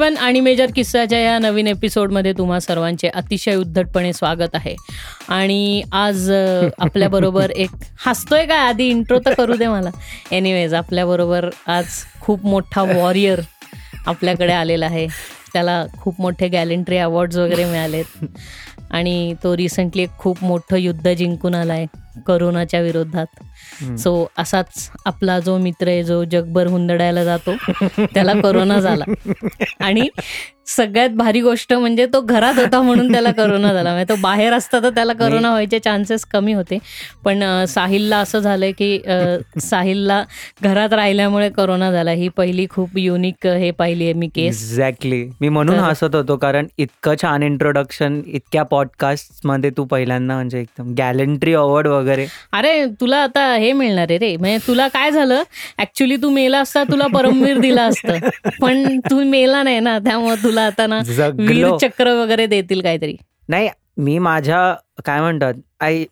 Everyone आणि major किस्साच्या या नवीन एपिसोडमध्ये तुम्हा सर्वांचे अतिशय उद्धटपणे स्वागत आहे. आणि आज आपल्याबरोबर एक हसतोय काय आधी? इंट्रो तर करू दे मला. एनिवेज आपल्याबरोबर आज खूप मोठा वॉरियर आपल्याकडे आलेला आहे. त्याला खूप मोठे गॅलेंट्री अवॉर्ड्स वगैरे मिळालेत. आणि तो रिसेंटली एक खूप मोठं युद्ध जिंकून आलाय. करोनाच्या विरोधात. सो असाच आपला जो मित्र आहे जो जगभर हुंदडायला जातो त्याला करोना झाला. आणि सगळ्यात भारी गोष्ट म्हणजे तो घरात होता म्हणून त्याला करोना झाला. म्हणजे तो बाहेर असता तर त्याला करोना व्हायचे चान्सेस कमी होते. पण साहिलला असं झालंय की साहिलला घरात राहिल्यामुळे करोना झाला. ही पहिली खूप युनिक हे पाहिली आहे मी केस एक्झॅक्टली मी म्हणून हसत होतो कारण इतकं छान इंट्रोडक्शन इतक्या पॉडकास्टमध्ये तू पहिल्यांदा म्हणजे एकदम गॅलेंट्री अवॉर्ड वगैरे? अरे तुला आता हे मिळणार आहे रे. म्हणजे तुला काय झालं? ऍक्च्युली तू मेला असता तुला परमवीर दिला असतं. पण तू मेला नाही ना त्यामुळे तुला आता ना वीर चक्र वगैरे देतील काहीतरी. नाही मी माझ्या काय म्हणतात आई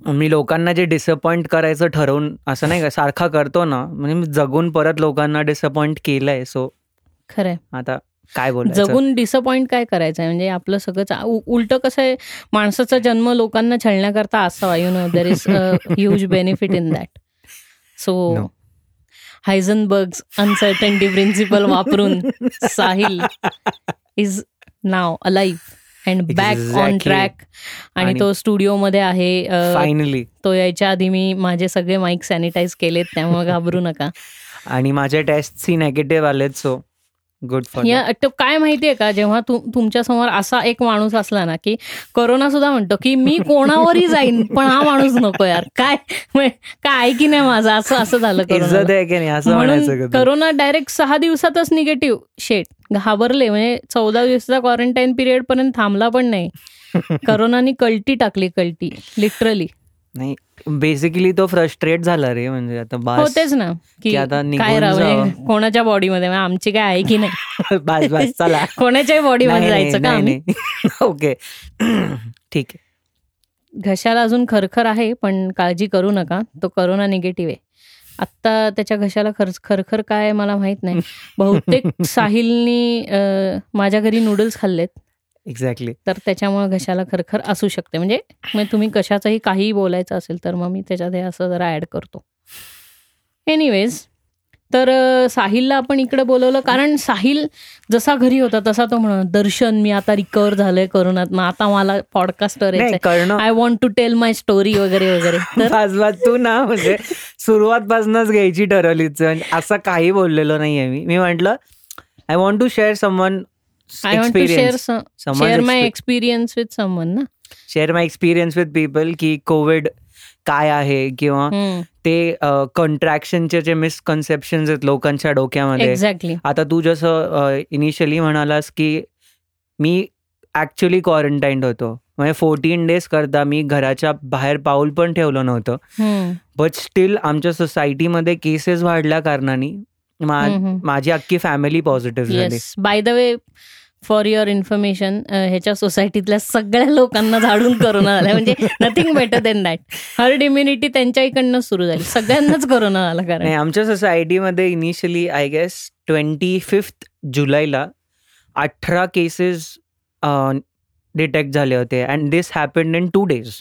मी लोकांना जे डिसअपॉइंट करायचं ठरवून असं नाही का सारखा करतो ना म्हणजे मी जगून परत लोकांना डिसअपॉइंट केलंय सो खरंय. आता काय जगून डिसअपॉइंट काय करायचं म्हणजे आपलं सगळं उलटं कसं आहे? माणसाचा जन्म लोकांना छळण्याकरता असावा. You know there is huge benefit in that so No. Heisenberg's uncertainty principle वापरून Sahil is now alive and back on. Track आणि तो स्टुडिओमध्ये आहे फायनली तो यायच्या आधी मी माझे सगळे माईक सॅनिटाईज केलेत त्यामुळे घाबरू नका. आणि माझ्या टेस्टची नेगेटिव्ह आलेत सो गुड काय माहितीये का? जेव्हा तुमच्यासमोर असा एक माणूस असला ना की करोना सुद्धा म्हणतो की मी कोणावरही जाईन पण हा माणूस नको यार. काय? म्हणजे काय आहे की नाही माझं? असं असं झालं म्हणून? करोना डायरेक्ट सहा दिवसातच निगेटिव्ह शेट घाबरले. म्हणजे चौदा दिवसाचा क्वारंटाईन पिरियड पर्यंत थांबला पण नाही. करोनानी कल्टी टाकली कल्टी. लिटरली नाही बेसिकली तो फ्रस्ट्रेट झाला रे म्हणजे आता बास. होतेच ना की आता काय राव. कोणाच्या बॉडीमध्ये आमची काय आहे की नाही? बास बास चला. कोणाच्याही बॉडीमध्ये नाही, जायचं का. ओके ठीक आहे. घशाला अजून खरखर आहे पण काळजी करू नका. तो करोना निगेटिव्ह आहे. आत्ता त्याच्या घशाला खर खरखर काय मला माहीत नाही. बहुतेक साहिलनी माझ्या घरी नूडल्स खाल्लेत. एक्झॅक्टली तर त्याच्यामुळे घशाला खरखर असू शकते. म्हणजे मग तुम्ही कशाचंही काहीही बोलायचं असेल तर मग मी त्याच्यात हे असं जरा ऍड करतो. एनिवेज तर साहिलला आपण इकडे बोलवलं. कारण साहिल जसा घरी होता तसा तो म्हणा दर्शन मी आता रिकवर झालोय करोनात मग आता मला podcaster I want to tell my story वगैरे वगैरे. तू ना म्हणजे सुरुवातपासूनच घ्यायची ठरवलीच. असं काही बोललेलो नाहीये मी. मी म्हंटल I want to share someone experience with someone ना share my experience with people की कोविड काय आहे किंवा Hmm. ते कंट्रॅक्शनचे जे मिसकन्सेप्शन आहेत लोकांच्या डोक्यामध्ये. एक्झॅक्टली आता तू जसं इनिशियली म्हणालास की मी ऍक्च्युली क्वारंटाईन होतो. म्हणजे फोर्टीन डेज करता मी घराच्या बाहेर पाऊल पण ठेवलं नव्हतं. बट स्टील आमच्या सोसायटीमध्ये केसेस वाढल्या कारणाने हम्म. माझी अख्खी फॅमिली पॉझिटिव्ह झाली. By the way for your information ह्याच्या सोसायटीतल्या सगळ्या लोकांना झाडून करोना झाला. म्हणजे nothing better than that herd immunity त्यांच्या इकडनं सुरू झाली. सगळ्यांनाच करोना झाला कारण. आमच्या सोसायटीमध्ये initially I guess twenty fifth जुलैला अठरा केसेस डिटेक्ट झाले होते. And this happened in two days.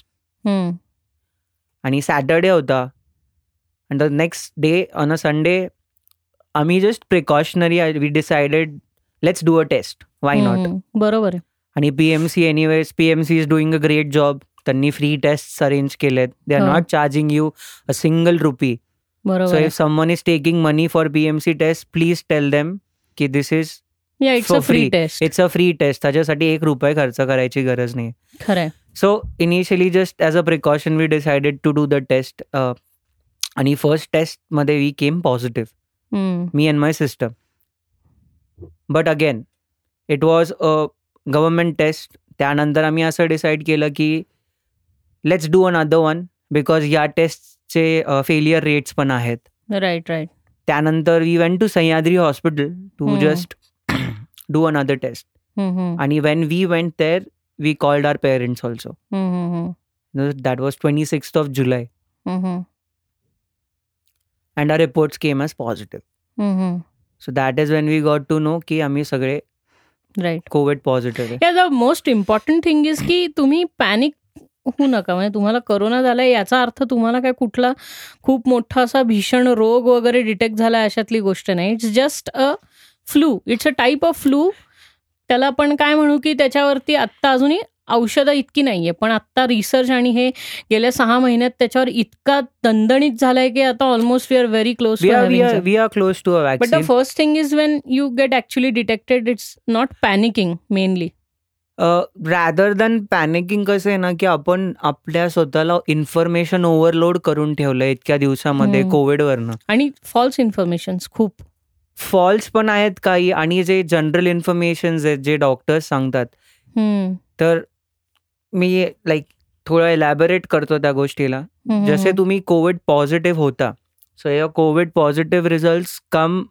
आणि सॅटर्डे होता. And the next day on a Sunday आम्ही just precautionary we decided let's do a test why not. बरोबर आहे. आणि P M C anyways P M C is doing a great job त्यांनी free test arrange केलेत. They are. Not charging you a single rupee बरोबर so. If someone is taking money for P M C test please tell them की this is it's a free free. Test it's a free test त्याच्यासाठी एक रुपये खर्च करायची गरज नाही. खरंय so initially just as a precaution we decided to do the test आणि फर्स्ट टेस्टमध्ये we came positive. Me and my sister but again it was a government test त्यानंतर आम्ही असं डिसाईड केलं की let's do another one because या टेस्टचे failure rates पण आहेत राईट राईट त्यानंतर we went to Sahyadri hospital to. Just do another test hmm, hmm. आणि when we went there we called our parents also. That was twenty sixth of July. And our reports came as positive. So that is when we got to know की आम्ही सगळे right Covid positive the most important thing is की तुम्ही panic होऊ नका. म्हणजे तुम्हाला corona झालाय याचा अर्थ तुम्हाला काय कुठला खूप मोठा असा भीषण रोग वगैरे डिटेक्ट झाला अशातली गोष्ट नाही. It's just a flu it's a type of flu त्याला आपण काय म्हणू की त्याच्यावरती आत्ता अजूनही औषधं इतकी नाहीये. पण आत्ता रिसर्च आणि हे गेल्या सहा महिन्यात त्याच्यावर इतका दणदणीत झालाय की आता almost we are very close we are close to but the first thing is when you get actually detected it's not panicking mainly rather than panicking कसं आहे ना की आपण आपल्या स्वतःला इन्फॉर्मेशन ओव्हरलोड करून ठेवलं इतक्या दिवसामध्ये कोविडवरनं आणि फॉल्स इन्फॉर्मेशन खूप. फॉल्स पण आहेत काही आणि जे जनरल इन्फॉर्मेशन आहेत जे डॉक्टर्स सांगतात. तर मी लाईक थोडं एलॅबोरेट करतो त्या गोष्टीला. जसे तुम्ही कोविड पॉझिटिव्ह होता सो या कोविड पॉझिटिव्ह रिझल्ट कम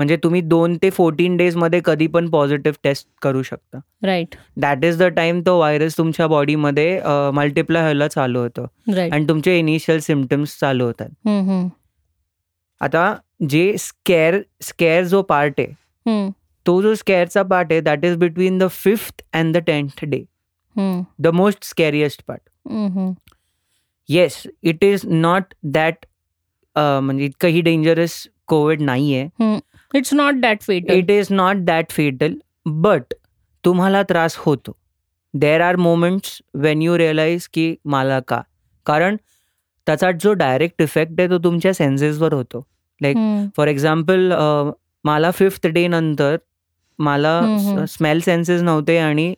म्हणजे तुम्ही दोन ते फोर्टीन डेजमध्ये कधी पण पॉझिटिव्ह टेस्ट करू शकता. Right that is the time तो व्हायरस तुमच्या बॉडीमध्ये मल्टिप्लाय व्हायला चालू होतं. आणि तुमचे इनिशियल सिमटम्स चालू होतात. आता जे स्केअर स्केअर जो पार्ट आहे तो जो स्केअरचा पार्ट आहे that is between the fifth and the tenth day the most scariest part yes it is not that म्हणजे इतकंही डेंजरस कोविड नाहीये. It's not that fatal it is not that fatal but तुम्हाला त्रास होतो. There are moments when you realise की मला का? कारण त्याचा जो डायरेक्ट इफेक्ट आहे तो तुमच्या सेन्सेसवर होतो. लाईक फॉर एक्झाम्पल मला फिफ्थ डे नंतर मला स्मेल सेन्सेस नव्हते आणि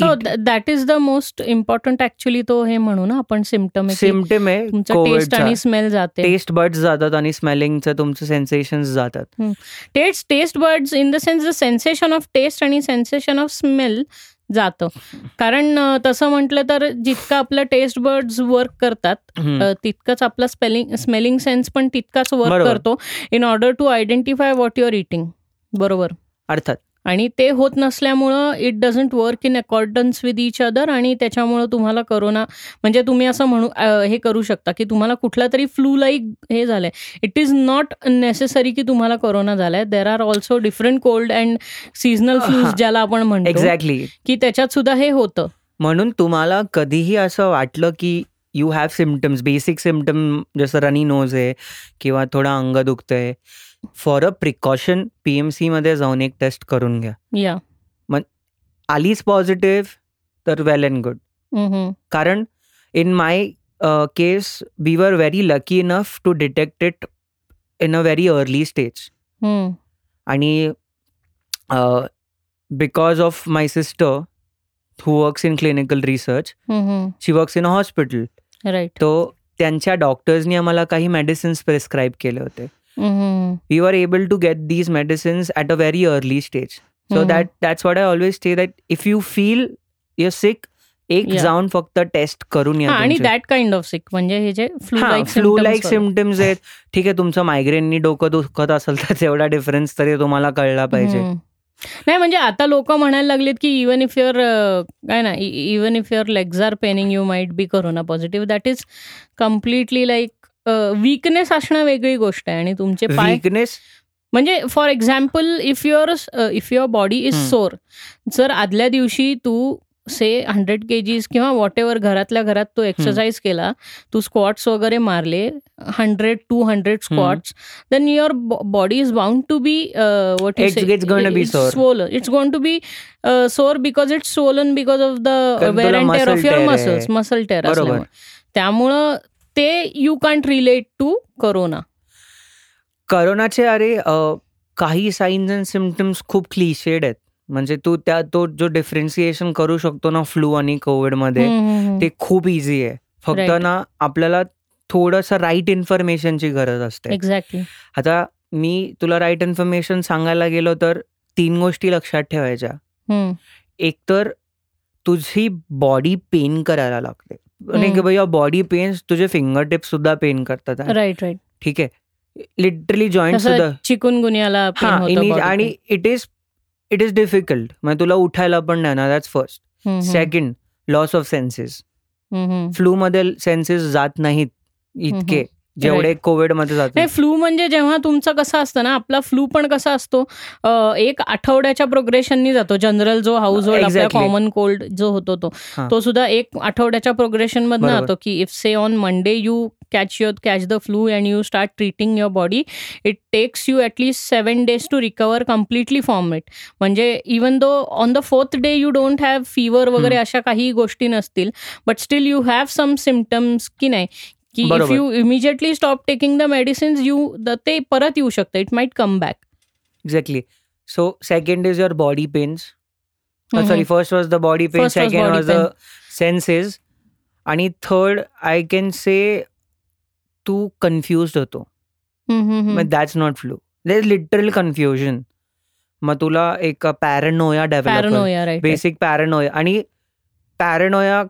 that is the most important actually तो हे म्हणू ना आपण सिमटम सिमटम आहे टेस्ट आणि स्मेल जाते. टेस्ट बर्ड्स जातात आणि स्मेलिंगचं तुमचं सेन्सेशन जातात. Taste taste buds in the sense the sensation of taste आणि सेन्सेशन ऑफ स्मेल जातं. कारण तसं म्हटलं तर जितकं आपलं टेस्ट बर्ड्स वर्क करतात तितकंच आपला स्पेलिंग स्मेलिंग सेन्स पण तितकाच वर्क करतो in order to identify what you're eating बरोबर. अर्थात. आणि ते होत नसल्यामुळं it doesn't work in accordance with each other आणि त्याच्यामुळं तुम्हाला करोना म्हणजे तुम्ही असं म्हणू हे करू शकता की तुम्हाला कुठला तरी फ्लू लाईक हे झालंय. इट इज नॉट नेसेसरी की तुम्हाला कोरोना झालाय. There are also different cold and seasonal flus ज्याला आपण म्हणतो एक्झॅक्टली की त्याच्यात सुद्धा हे होतं. म्हणून तुम्हाला कधीही असं वाटलं की you have symptoms basic symptom जसं रनी नोज आहे किंवा थोडं अंग दुखतंय फॉर अ प्रिकॉशन पीएमसी मध्ये जाऊन एक टेस्ट करून घ्या. या मग आलीच पॉझिटिव्ह तर वेल अँड गुड कारण in my case we were very lucky enough to detect it in a very early stage आणि because of my sister who works in clinical research she works in a hospital right तो त्यांच्या डॉक्टर्सनी आम्हाला काही medicines prescribe केले होते. We were able to get these medicines at a very early stage. So Mhm. that that's what i always say that if you feel you're sick एक Yeah. जाऊन फक्त taste करून या आणि दॅट काइंड ऑफ सिक म्हणजे हे जे flu like flu like symptoms आहेत ठीक आहे तुमचं मायग्रेननी डोकं दुखत असेल तर तेवढा डिफरन्स तरी तुम्हाला कळला पाहिजे. नाही म्हणजे आता लोक म्हणायला लागलेत की इवन इफ युअर काय ना even if your legs R Penning you might be corona positive that is completely like weakness असणं वेगळी गोष्ट आहे आणि तुमचे पाय वीकनेस म्हणजे for example if your if your body is. सोर जर आदल्या दिवशी तू से हंड्रेड केजीज किंवा वॉट एव्हर घरातल्या घरात तू एक्सरसाइज केला तू स्क्वॉट्स वगैरे मारले hundred two hundred squats then your body is bound to be what sore. swollen it's going to be sore because it's swollen because of the तुला and tear of your. Muscles muscle tear त्यामुळं ते you can't relate to corona करोनाचे अरे काही signs and symptoms खूप cliched आहेत. म्हणजे तू त्या तो जो डिफरन्सिएशन करू शकतो ना फ्लू आणि कोविडमध्ये ते खूप इझी आहे. फक्त. ना आपल्याला थोडंसं राईट इन्फॉर्मेशनची गरज असते. एक्झॅक्टली आता मी तुला राईट इन्फॉर्मेशन सांगायला गेलो तर तीन गोष्टी लक्षात ठेवायच्या. एक तर तुझी बॉडी पेन करायला लागते. म्हणजे की. भैया बॉडी पेन्स तुझे फिंगर टिप्स सुद्धा पेन करतात. राईट राईट ठीक आहे लिटरली जॉईंट सुद्धा। चिकून गुन्ह्याला आणि it is it is difficult म्हणजे तुला उठायला पण नाही ना that's first second loss of senses flu मध्ये सेन्सेस जात नाहीत इतके. जेवढे कोविडमध्ये जातो. फ्लू म्हणजे जेव्हा तुमचं कसं असतं ना आपला फ्लू पण कसा असतो एक आठवड्याच्या प्रोग्रेशननी जातो. जनरल जो हाऊस होल्ड आपला कॉमन कोल्ड जो होतो तो तो सुद्धा एक आठवड्याच्या प्रोग्रेशन मधनं जातो की if say on Monday you catch your catch the flu and you start treating your body it takes you at least seven days to recover completely from it म्हणजे even though on the fourth day you don't have fever वगैरे अशा काही गोष्टी नसतील but still you have some symptoms की नाही की if you immediately stop taking the medicines you ते परत येऊ शकतं. It might come back exactly so second is your body pains sorry first was the body pain second was the senses आणि third I can say तू confuse होतो. That's not flu they is literal confusion मग तुला एक पॅरेनोया develop basic पॅरेनोया आणि पॅरेनोया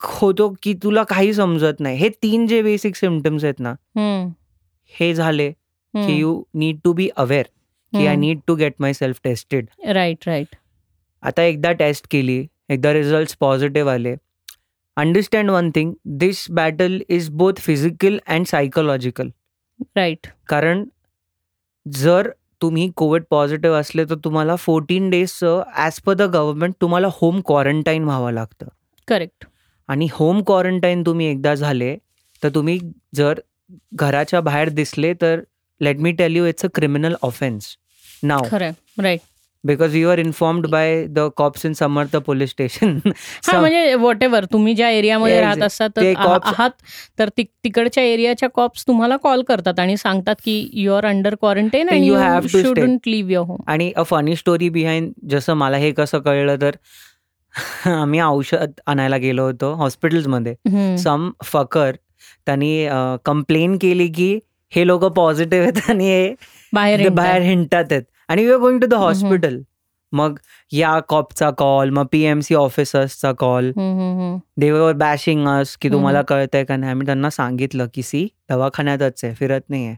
होतो की तुला काही समजत नाही. हे तीन जे बेसिक सिमटम्स आहेत ना हे झाले की you need to be aware की I need to get myself tested right right आता एकदा टेस्ट केली एकदा रिझल्ट पॉझिटिव्ह आले. Understand one thing this battle is both physical and psychological right कारण जर तुम्ही कोविड पॉझिटिव्ह असले तर तुम्हाला फोर्टीन डेजचं ॲज पर द गव्हर्नमेंट तुम्हाला होम क्वारंटाईन व्हावं लागतं. करेक्ट आणि होम क्वारंटाईन तुम्ही एकदा झाले तर तुम्ही जर घराच्या बाहेर दिसले तर let me tell you it's a criminal offence now right because you are informed by the cops in Samarth police station म्हणजे वॉट एव्हर तुम्ही ज्या एरियामध्ये राहत असतात आहात तर तिकडच्या एरियाच्या कॉप्स तुम्हाला कॉल करतात आणि सांगतात की you are under quarantine you have to live your home आणि अ फनी स्टोरी बिहाइंड जसं मला हे कसं कळलं तर आम्ही औषध आणायला गेलो होतो हॉस्पिटल्समध्ये. सम फकर त्यांनी कंप्लेन केली की हे लोक पॉझिटिव्ह आहेत आणि हे बाहेर बाहेर हिंडतात आहेत. आणि you are going to the hospital मग या कॉपचा कॉल मग पीएमसी ऑफिसर्सचा कॉल देवर बॅशिंग अस की तुम्हाला कळतंय का नाही? आम्ही त्यांना सांगितलं की सी दवाखान्यातच आहे फिरत नाहीये.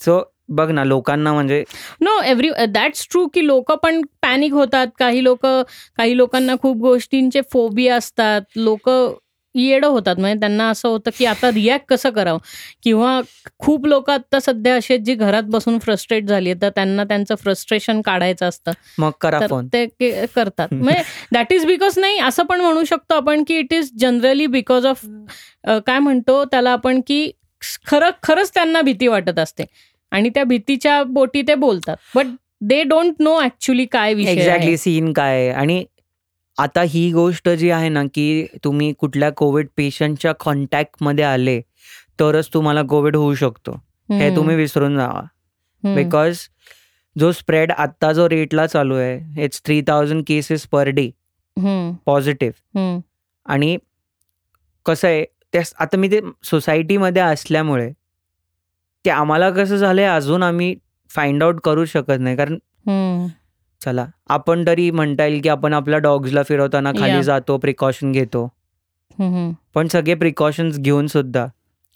सो बघ ना लोकांना म्हणजे नो एव्हरी दॅट्स ट्रू की लोक पण पॅनिक होतात. काही लोक काही लोकांना खूप गोष्टींचे फोबिया असतात. लोक येडं होतात. म्हणजे त्यांना असं होतं की आता रिॲक्ट कसं करावं? किंवा खूप लोक आता सध्या असे जी घरात बसून फ्रस्ट्रेट झाली तर त्यांना त्यांचं फ्रस्ट्रेशन काढायचं असतं. मग करा ते करतात. म्हणजे दॅट इज बिकॉज नाही असं पण म्हणू शकतो आपण की it is generally because of काय म्हणतो त्याला आपण की खरं खरंच त्यांना भीती वाटत असते. आणि त्या भीतीच्या बोटी ते बोलतात. But they don't know actually काय विषय एक्झॅक्टली सीन काय आणि आता ही गोष्ट जी आहे ना की तुम्ही कुठल्या कोविड पेशंटच्या कॉन्टॅक्टमध्ये आले तरच तुम्हाला कोविड होऊ शकतो. हे तुम्ही विसरून जावा. बिकॉज जो स्प्रेड आता जो रेटला चालू आहे it's three thousand cases per day positive आणि कसं आहे ते आता मी ते सोसायटीमध्ये असल्यामुळे ते आम्हाला कसं झालंय अजून आम्ही फाइंड आउट करू शकत नाही. कारण चला आपण तरी म्हणता येईल की आपण आपल्या डॉग्सला फिरवताना खाली जातो प्रिकॉशन घेतो. पण सगळे प्रिकॉशन्स घेऊन सुद्धा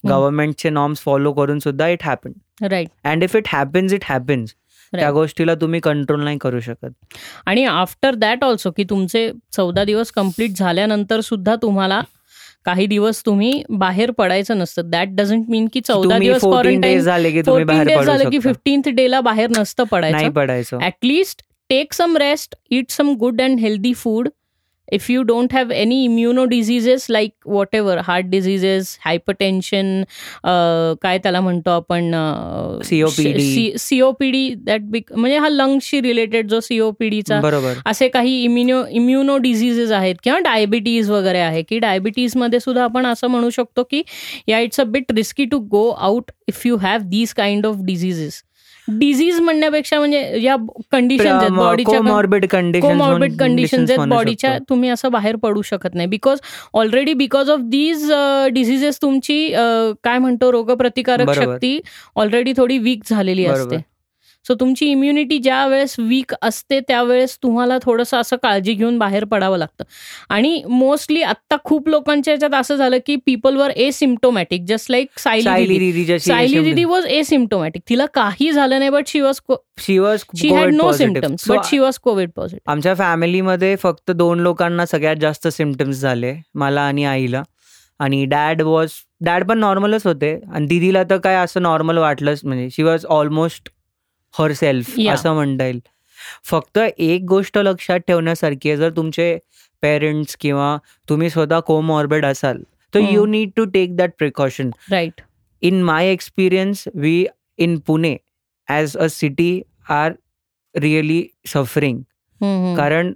गव्हर्नमेंटचे नॉर्म्स फॉलो करून सुद्धा it happen right and if it happens it happens त्या गोष्टीला तुम्ही कंट्रोल नाही करू शकत. आणि आफ्टर दॅट ऑल्सो की तुमचे चौदा दिवस कंप्लीट झाल्यानंतर सुद्धा तुम्हाला काही दिवस तुम्ही बाहेर पडायचं नसतं. दॅट डझंट मीन की चौदा दिवस क्वारंटाईन झाले की तुम्ही बाहेर झालं की फिफ्टीन्थ डेला बाहेर नसतं पडायचं. पडायचं. At least take some rest eat some good and healthy food. If you don't have any immuno diseases like whatever heart diseases hypertension काय त्याला म्हणतो आपण सीओपीडी सीओपीडी दॅट बिक म्हणजे हा लंग्सशी रिलेटेड जो सीओपीडीचा बरोबर. असे काही इम्युनो इम्युनो डिझिजेस आहेत किंवा डायबिटीज वगैरे आहे की डायबिटीजमध्ये सुद्धा आपण असं म्हणू शकतो की या it's a bit risky to go out if you have these kind of diseases disease म्हणण्यापेक्षा म्हणजे या कंडिशन आहेत बॉडीच्या कोमॉर्बिड कंडिशन आहेत बॉडीच्या तुम्ही असं बाहेर पडू शकत नाही. Because already because of these diseases तुमची काय म्हणतो रोगप्रतिकारक शक्ती ऑलरेडी थोडी वीक झालेली असते. सो तुमची इम्युनिटी ज्या वेळेस वीक असते त्यावेळेस तुम्हाला थोडंसं असं काळजी घेऊन बाहेर पडावं लागतं. आणि मोस्टली आत्ता खूप लोकांच्या याच्यात असं झालं की people were asymptomatic just like Sayali Sayali didi was asymptomatic तिला काही झालं नाही but she was she was she had no symptoms but she was covid positive आमच्या फॅमिलीमध्ये फक्त दोन लोकांना सगळ्यात जास्त सिम्टम्स झाले मला आणि आईला. आणि डॅड वॉज डॅड पण नॉर्मलच होते. आणि दिदीला तर काय असं नॉर्मल वाटलंच म्हणजे she was almost herself Yeah. असं म्हणता येईल. फक्त एक गोष्ट लक्षात ठेवण्यासारखी आहे जर तुमचे पेरेंट्स किंवा तुम्ही स्वतः कोमॉर्बिड असाल तर. You need to take that precaution right in my experience we in pune as a city are really suffering. कारण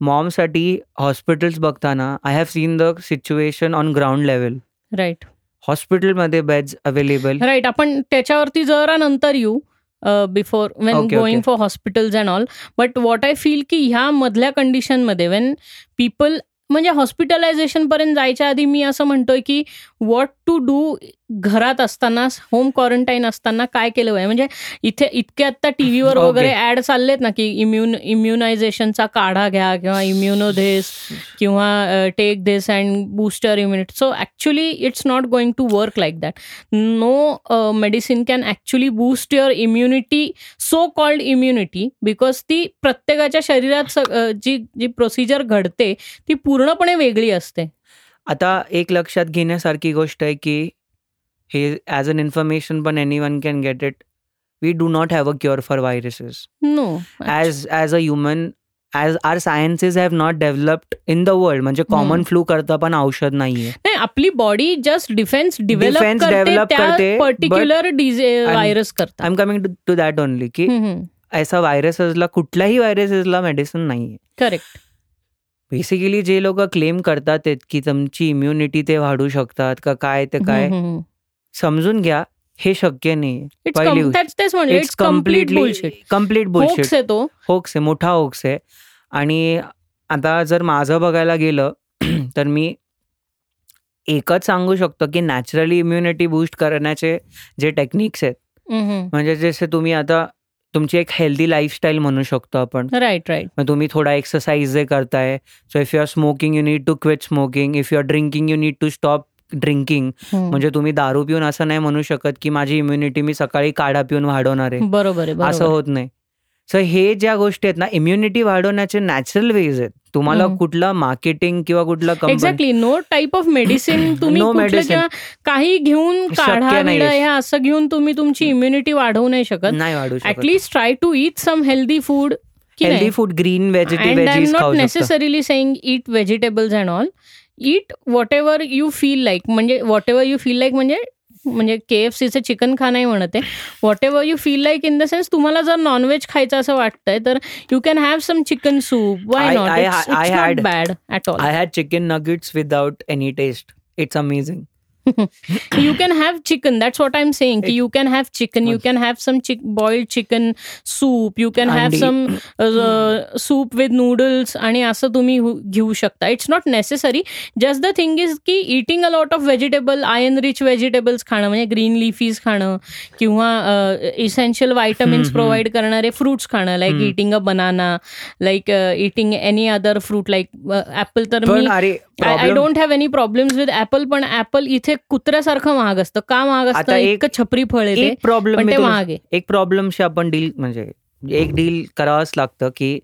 मॉमसाठी हॉस्पिटल्स बघताना I have seen the situation on ground level right हॉस्पिटलमध्ये beds available right आपण त्याच्यावरती जरा नंतर येऊ. Before when going. For hospitals and all but what I feel की ह्या मधल्या कंडिशनमध्ये वेन पीपल म्हणजे हॉस्पिटलायझेशन पर्यंत जायच्या आधी मी असं म्हणतोय की व्हॉट टू डू घरात असताना होम क्वारंटाईन असताना काय केलं? पाहिजे म्हणजे इथे इतके आता टीव्हीवर. वगैरे ऍड चाललेत ना की इम्युन इम्युनायझेशनचा काढा घ्या किंवा इम्युनोधेस किंवा take this and booster immunity so actually it's not going to work like that no medicine can actually boost your immunity so called immunity because ती प्रत्येकाच्या शरीरात जी जी प्रोसिजर घडते ती पूर्णपणे वेगळी असते. आता एक लक्षात घेण्यासारखी गोष्ट आहे की हे ॲज अन इन्फॉर्मेशन पण any one can get it we do not have a cure for viruses no as as a human as our sciences have not developed in the world म्हणजे कॉमन. फ्लू करता पण औषध नाहीये. नाही आपली body just defense develop Defense करते particular virus करता I am coming to that only की ऐसा व्हायरसेसला कुठल्याही व्हायरसेसला मेडिसिन नाहीये. करेक्ट बेसिकली जे लोक क्लेम करतात की तुमची इम्युनिटी ते वाढू शकतात का काय ते काय समजून घ्या हे शक्य नाही पहिली गोष्ट. तेच it's completely complete bullshit hoax आहे तो. होक्स आहे मोठा होक्स आहे. आणि आता जर माझं बघायला गेलं तर मी एकच सांगू शकतो की नॅचरली इम्युनिटी बूस्ट करण्याचे जे टेक्निक्स आहेत म्हणजे जसे तुम्ही आता तुमची एक हेल्दी लाईफस्टाईल म्हणू शकतो आपण. राईट राईट तुम्ही थोडा एक्सरसाइज जे करताय so if you are smoking you need to quit smoking if you are drinking you need to stop drinking. म्हणजे तुम्ही दारू पिऊन असं नाही म्हणू शकत की माझी इम्युनिटी मी सकाळी काढा पिऊन वाढवणार आहे. बरोबर असं होत नाही. सो हे ज्या गोष्टी आहेत ना इम्युनिटी वाढवण्याचे नॅचरल वेज आहेत. तुम्हाला. कुठलं मार्केटिंग किंवा कुठलं exactly no type of medicine तुम्ही काही घेऊन काढा असं घेऊन तुम्ही तुमची इम्युनिटी वाढवू नाही शकत. नाही वाढू शकत. At least try to eat some healthy food healthy food green vegetable not necessarily saying eat vegetables and all eat whatever you feel like म्हणजे whatever you feel like म्हणजे म्हणजे के एफ सीचं चिकन खा नाही म्हणत आहे. Whatever you feel like in the sense तुम्हाला जर नॉनव्हेज खायचं असं वाटतंय तर you can have some chicken soup why not bad at all I had chicken nuggets without any taste it's amazing you can have chicken. That's what i'm saying. You can have chicken. You can have some chick boiled chicken soup. You can have some uh, soup with noodles. आणि असं तुम्ही घेऊ शकता it's not necessary just the thing is की eating a lot of vegetable iron rich vegetables खाणं म्हणजे green leafies खाणं किंवा इसेन्शियल व्हायटमिन्स. प्रोव्हाइड करणारे फ्रुट्स खाणं like. Eating a banana like eating any other fruit like apple तर मी I don't have any problems with apple पण apple इथे कुत्र्यासारखं महाग असतं. का महाग असतं? एक- छपरी फळ ते. एक प्रॉब्लेम ते महाग आहे. एक प्रॉब्लेमशी आपण डील म्हणजे एक डील करावंच लागतं की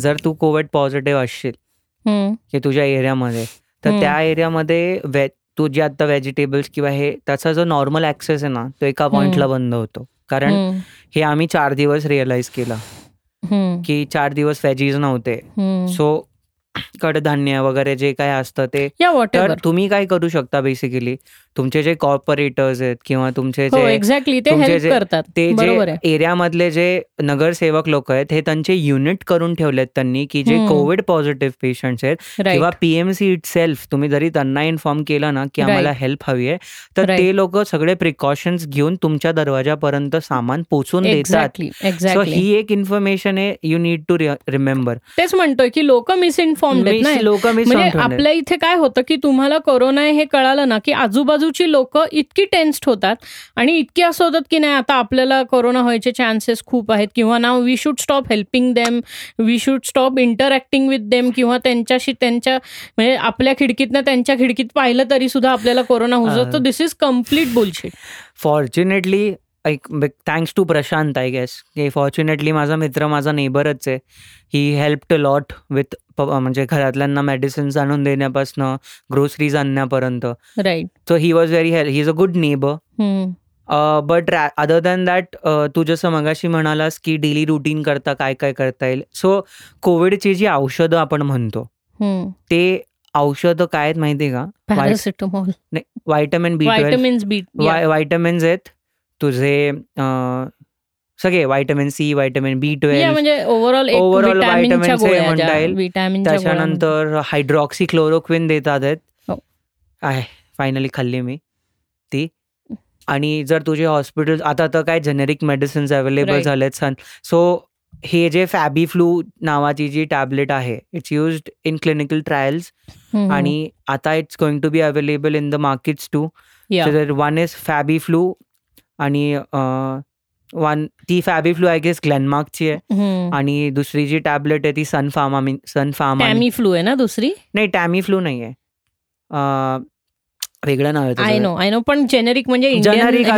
जर तू कोविड पॉझिटिव्ह असशील की तुझ्या एरियामध्ये तर. त्या एरियामध्ये तू जे आता व्हेजिटेबल्स किंवा हे त्याचा जो नॉर्मल ऍक्सेस आहे ना तो एका पॉइंटला बंद होतो. कारण हे आम्ही चार दिवस रिअलाइज केलं की चार दिवस व्हेजीज नव्हते. सो कडधान्य वगैरे जे काय असतं ते. या तर तुम्ही काय करू शकता बेसिकली तुमचे जे कॉर्पोरेटर्स आहेत किंवा तुमचे हो जे एक्झॅक्टली ते हेल्प जे- करतात. ते जे एरियामधले जे नगरसेवक लोक आहेत हे त्यांचे युनिट करून ठेवलेत त्यांनी की जे. कोविड पॉझिटिव्ह पेशंट्स आहेत किंवा पीएमसी इट सेल्फ तुम्ही जरी त्यांना इन्फॉर्म केलं ना की आम्हाला हेल्प हवी आहे तर. ते लोक सगळे प्रिकॉशन्स घेऊन तुमच्या दरवाजापर्यंत सामान पोचून देतात. सो ही एक इन्फॉर्मेशन आहे यू नीड टू रिमेंबर तेच म्हणतोय की लोक ना लोक मी म्हणजे आपल्या इथे काय होतं की तुम्हाला कोरोना आहे हे कळालं ना की आजूबाजूची लोक इतकी टेन्स्ड होतात आणि इतकी असं होतात की नाही आता आपल्याला कोरोना व्हायचे चान्सेस खूप आहेत किंवा now we should stop helping them we should stop interacting with them किंवा त्यांच्याशी त्यांच्या म्हणजे आपल्या खिडकीतनं त्यांच्या खिडकीत पाहिलं तरी सुद्धा आपल्याला कोरोना होऊ. शकतो this is complete bullshit fortunately एक thanks to Prashant I guess की फॉर्च्युनेटली माझा मित्र माझा नेबरच आहे. ही हेल्प लॉट विथ म्हणजे घरातल्यांना मेडिसिन्स आणून देण्यापासून groceries आणण्यापर्यंत. Right so he was very help he is a good neighbour but other than that तू जसं मगाशी म्हणालास की डेली रुटीन करता काय काय करता येईल. सो कोविडची जी औषधं आपण म्हणतो ते औषधं काय आहेत माहितीये का? Vitamin B vitamins B vitamins आहेत तुझे सगळे vitamin C vitamin B twelve म्हणजे ओव्हरऑल ओव्हरऑल व्हायटमिन से म्हणता येईल. त्याच्यानंतर हायड्रॉक्सी क्लोरोक्विन देतात आहेत. हो. आहे फायनली खाल्ली मी ती. आणि जर तुझे हॉस्पिटल आता तर काय जेनेरिक मेडिसिन्स अवेलेबल. झालेत सन. सो हे जे फॅबी फ्लू नावाची जी टॅबलेट आहे it's used in clinical trials आणि आता it's going to be available in the markets two one is FabiFlu आणि वन ती फॅबी फ्लू आय गेस ग्लेनमार्कची आहे आणि दुसरी जी टॅबलेट आहे ती सन फार्मा सन फार्मा टॅमी फ्लू आहे ना दुसरी? नाही टॅमी फ्लू नाही आहे वेगळं नाव आय नो आय नो पण जेनेरिक म्हणजे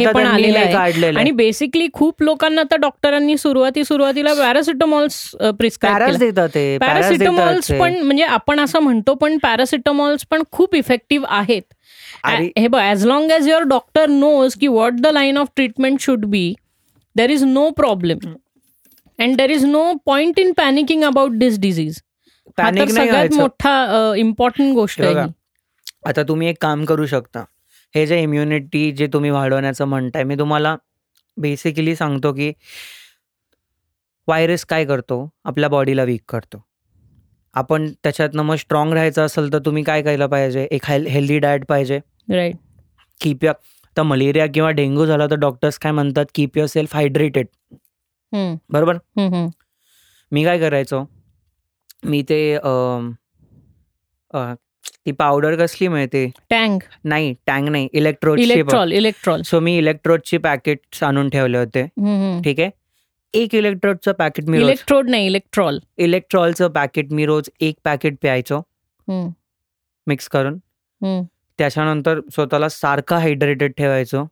काढलेलं आणि बेसिकली खूप लोकांना आता डॉक्टरांनी सुरुवाती सुरुवातीला पॅरासिटामॉल्स प्रिस्क्राईब पॅरास देतात ते पॅरास पॅरासिटामॉल्स पण म्हणजे आपण असं म्हणतो पण पॅरासिटामॉल्स पण खूप इफेक्टिव्ह आहेत. हे बघ as long as your doctor knows की what the line of treatment should be there is no problem and there is no point in panicking about this disease सगळ्यात मोठा इम्पॉर्टंट गोष्ट आहे. आता तुम्ही एक काम करू शकता. हे जे इम्युनिटी जे तुम्ही वाढवण्याचं म्हणताय मी तुम्हाला बेसिकली सांगतो की व्हायरस काय करतो? आपल्या बॉडीला वीक करतो. आपण त्याच्यातनं मग स्ट्रॉंग राहायचं असेल तर तुम्ही काय केलं पाहिजे? एक हेल हेल्दी डाएट पाहिजे. राईट कीप या तर मलेरिया किंवा डेंग्यू झाला तर डॉक्टर्स काय म्हणतात? कीप युअर सेल्फ हायड्रेटेड बरोबर. मी काय करायचो? मी ते ती पावडर कसली मिळते टँक नाही टँग नाही इलेक्ट्रोडची इलेक्ट्रॉल इलेक्ट्रॉल सो मी इलेक्ट्रोडचे पॅकेट आणून ठेवले होते. ठीक आहे? एक इलेक्ट्रोडचं पॅकेट मी इलेक्ट्रोड नाही इलेक्ट्रॉल इलेक्ट्रॉलचं पॅकेट मी रोज एक पॅकेट प्यायचो. मिक्स करून. त्याच्यानंतर स्वतःला सारखं हायड्रेटेड ठेवायचो.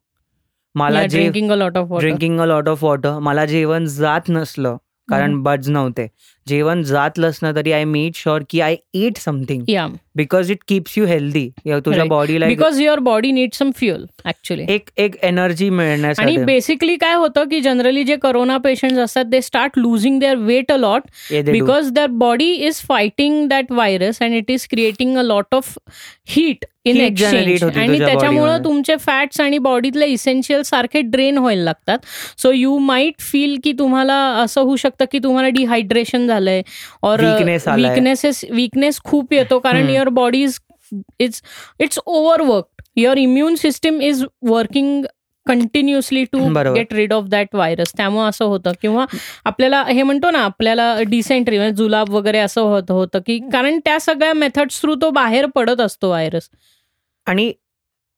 मला जे drinking a lot of water drinking a lot of water मला जेवण जात नसलं कारण बड्स नव्हते. जेवण जात नसलं तरी आय मेड शुअर की आय ईट समथिंग या because it keeps you healthy तुझ्या. बॉडीला because your body need some fuel actually एक एक एनर्जी आणि मिळण्यासाठी बेसिकली काय होतं की जनरली जे करोना पेशंट असतात they start losing their weight a lot. Because their body is fighting that virus and it is creating a lot of heat in exchange आणि त्याच्यामुळं. तुमचे फॅट्स आणि बॉडीतले इसेन्शियल सारखे ड्रेन व्हायला लागतात. सो यू माइट फील की तुम्हाला असं होऊ शकतं की तुम्हाला डिहायड्रेशन झालंय. और आलाय. विकनेसेस विकनेस खूप येतो कारण. Your body is it's it's overwork your immune system is working continuously to. Get rid of that virus त्यामुळे असं होतं. किंवा आपल्याला हे म्हणतो ना आपल्याला डिसेंट्री म्हणजे जुलाब वगैरे असं होत होतं की कारण त्या सगळ्या मेथड्स थ्रू तो बाहेर पडत असतो व्हायरस आणि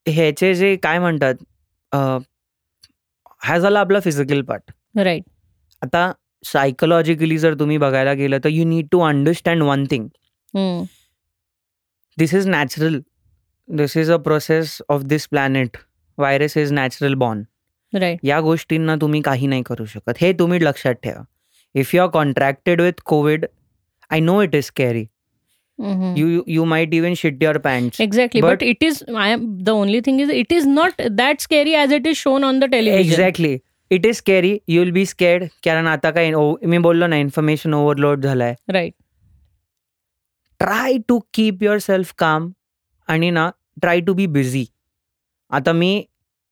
ह्याचे जे काय म्हणतात हा झाला आपला फिजिकल पार्ट राईट आता सायकोलॉजिकली जर तुम्ही बघायला गेलं तर you need to understand one thing this is natural this is a process of this planet virus is natural born right या गोष्टींना तुम्ही काही नाही करू शकत. हे तुम्ही लक्षात ठेवा. If you are contracted with COVID I know it is carry you you might even shit your pant exactly But- but it is I the only thing is it is not that scary as it is shown on the television exactly it is scary you will be scared कारण आता काय मी बोललो ना information overload झालाय. Right try to keep yourself calm आणि ना try to be busy आता मी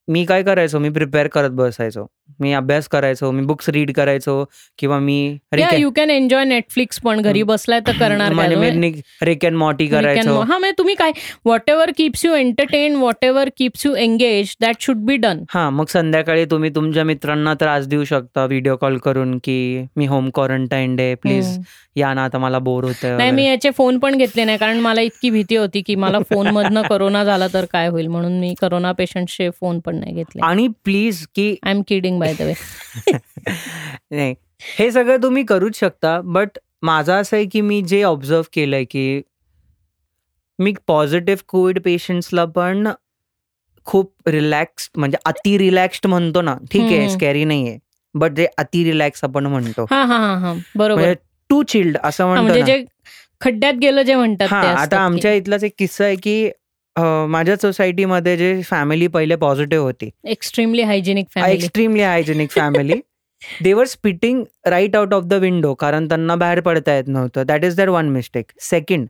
मी काय करायचो? मी प्रिपेअर करत बसायचो. मी अभ्यास करायचो मी बुक्स रीड करायचो किंवा मी या यू कॅन एन्जॉय नेटफ्लिक्स पण. घरी बसलाय तर करणार? रिक अँड मॉटी करायचो. हा म्हणजे तुम्ही काय? Whatever keeps you entertain whatever keeps you engage that should be done हा मग संध्याकाळी तुम्ही तुमच्या मित्रांना त्रास देऊ शकता. व्हिडिओ कॉल करून की मी होम क्वारंटाईन डे प्लीज या ना आता मला बोर होत नाही मी याचे फोन पण घेतले नाही कारण मला इतकी भीती होती की मला फोन मधनं करोना झाला तर काय होईल म्हणून मी करोना पेशंटचे फोन पण नाही घेतले. आणि प्लीज की I am kidding by the way नाही. हे सगळं तुम्ही करूच शकता बट माझं असं आहे की मी जे ऑब्झर्व केलंय की मी पॉझिटिव्ह कोविड पेशंट्सला पण खूप रिलॅक्स म्हणजे अति रिलॅक्स्ड म्हणतो ना ठीक आहे. स्कॅरी नाहीये बट जे अति रिलॅक्स आपण म्हणतो. हा हा हा हा बरोबर. म्हणजे टू चिल्ड असं म्हणतो म्हणजे खड्ड्यात गेलं जे म्हणतात आता आमच्या इथलाच एक किस्सा आहे की माझ्या सोसायटीमध्ये जे फॅमिली पहिले पॉझिटिव्ह होती. Extremely hygienic family extremely hygienic family they were spitting right out of the window कारण त्यांना बाहेर पडता येत नव्हतं. That is that one mistake second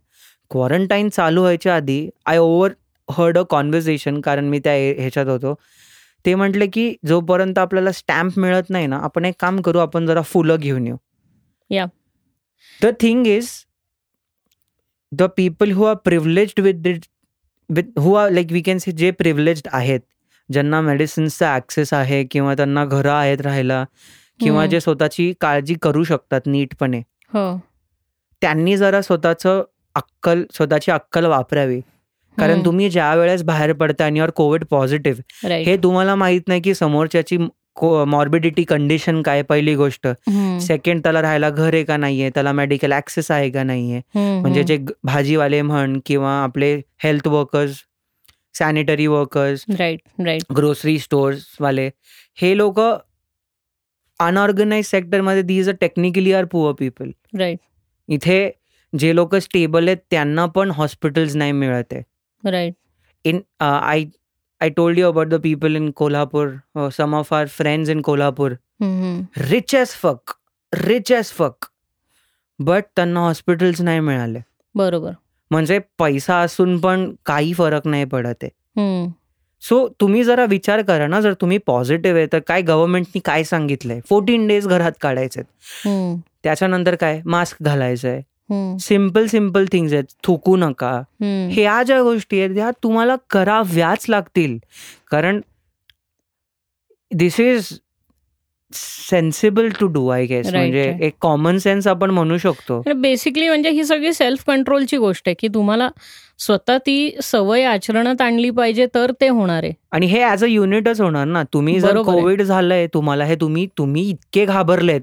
quarantine चालू व्हायच्या आधी I overheard a conversation कारण मी त्या ह्याच्यात होतो. ते म्हटले की जोपर्यंत आपल्याला स्टॅम्प मिळत नाही ना आपण एक काम करू आपण जरा फुलं घेऊन येऊ. Yeah. The thing is the people who are privileged with with who are like we can say जे प्रिव्हिलेज्ड आहेत ज्यांना मेडिसिन्सचा ॲक्सेस आहे किंवा त्यांना घरं आहेत राहायला किंवा. जे स्वतःची काळजी करू शकतात नीटपणे हो त्यांनी जरा स्वतःचं अक्कल स्वतःची अक्कल वापरावी कारण. तुम्ही ज्या वेळेस बाहेर पडता आणि युअर कोविड पॉझिटिव्ह हे तुम्हाला माहीत नाही की समोरच्याची मॉर्बिडिटी कंडिशन काय पहिली गोष्ट. सेकंड त्याला राहायला घर आहे का नाहीये? त्याला मेडिकल ऍक्सेस आहे का नाहीये? म्हणजे. जे भाजीवाले म्हण किंवा आपले health workers sanitary workers right right grocery stores वाले हे लोक अनऑर्गनाइज सेक्टरमध्ये these a technically are poor people right इथे जे लोक स्टेबल आहेत त्यांना पण हॉस्पिटल्स नाही मिळत आहे. Right in I I told you about the people in Kolhapur some of our friends in Kolhapur rich as fuck rich as fuck but त्यांना हॉस्पिटल्स नाही मिळाले. बरोबर. म्हणजे पैसा असून पण काही फरक नाही पडत आहे. सो तुम्ही जरा विचार करा ना जर तुम्ही पॉझिटिव्ह आहे तर काय गव्हर्नमेंटनी काय सांगितलंय? फोर्टीन डेज घरात काढायचे. त्याच्यानंतर काय? मास्क घालायचंय. सिंपल सिंपल थिंग्स आहेत. थुकू नका. ह्या ज्या गोष्टी आहेत ह्या तुम्हाला कराव्याच लागतील. कारण this is sensible to do I guess म्हणजे. एक कॉमन सेन्स आपण म्हणू शकतो बेसिकली म्हणजे ही सगळी सेल्फ कंट्रोलची गोष्ट आहे की तुम्हाला स्वतः ती सवय आचरणात आणली पाहिजे तर ते होणार आहे आणि हे ऍज अ युनिटच होणार ना तुम्ही जर. कोविड झालंय तुम्हाला हे तुम्ही तुम्ही इतके घाबरलेत.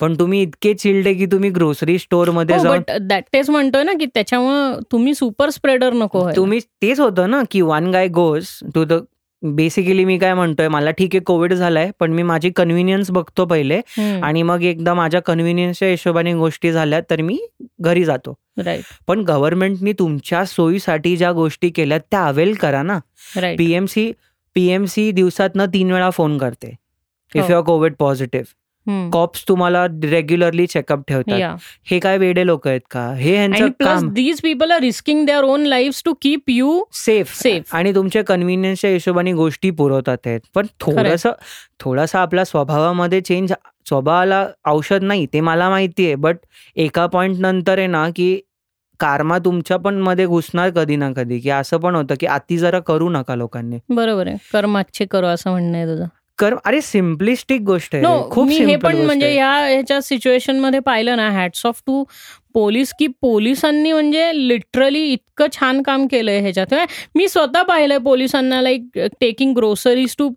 पण तुम्ही इतके चिल्ड की तुम्ही ग्रोसरी स्टोअरमध्ये हो जाऊन दॅट तेच म्हणतोय ना की त्याच्यामुळं तुम्ही सुपर स्प्रेडर नको. तुम्ही तेच होतं ना की one guy goes to the basically मी काय म्हणतोय मला ठीक आहे कोविड झालाय पण मी माझी कन्व्हिनियन्स बघतो पहिले. आणि मग एकदा माझ्या कन्व्हिनियन्सच्या हिशोबाने गोष्टी झाल्या तर मी घरी जातो राईट पण गव्हर्नमेंटनी तुमच्या सोयीसाठी ज्या गोष्टी केल्या त्या अवेल करा ना पीएमसी पीएमसी दिवसातनं तीन वेळा फोन करते if. Your COVID positive. Cops तुम्हाला रेग्युलरली चेकअप ठेवतात. हे काय वेडे लोक आहेत का? हे plus these people are risking their own life to keep you safe safe आणि तुमच्या कन्व्हिनियन्सच्या हिशोबाने गोष्टी पुरवतात आहेत. पण थोडंसं थोडासा आपल्या स्वभावामध्ये चेंज स्वभावाला औषध नाही ते मला माहिती आहे बट एका पॉइंट नंतर आहे ना की कारमा तुमच्या पण मध्ये घुसणार कधी ना कधी. की असं पण होतं की अति जरा करू नका लोकांनी. बरोबर आहे. कर मागचे करू असं म्हणणं आहे तुझं. कर अरे सिम्पलिस्टिक गोष्ट आहे. खूप मी हे पण म्हणजे. या ह्याच्या सिच्युएशनमध्ये पाहिलं ना हॅट्स ऑफ टू पोलीस की पोलिसांनी म्हणजे लिटरली इतकं छान काम केलंय ह्याच्यात म्हणजे मी स्वतः पाहिलंय पोलिसांना like taking groceries to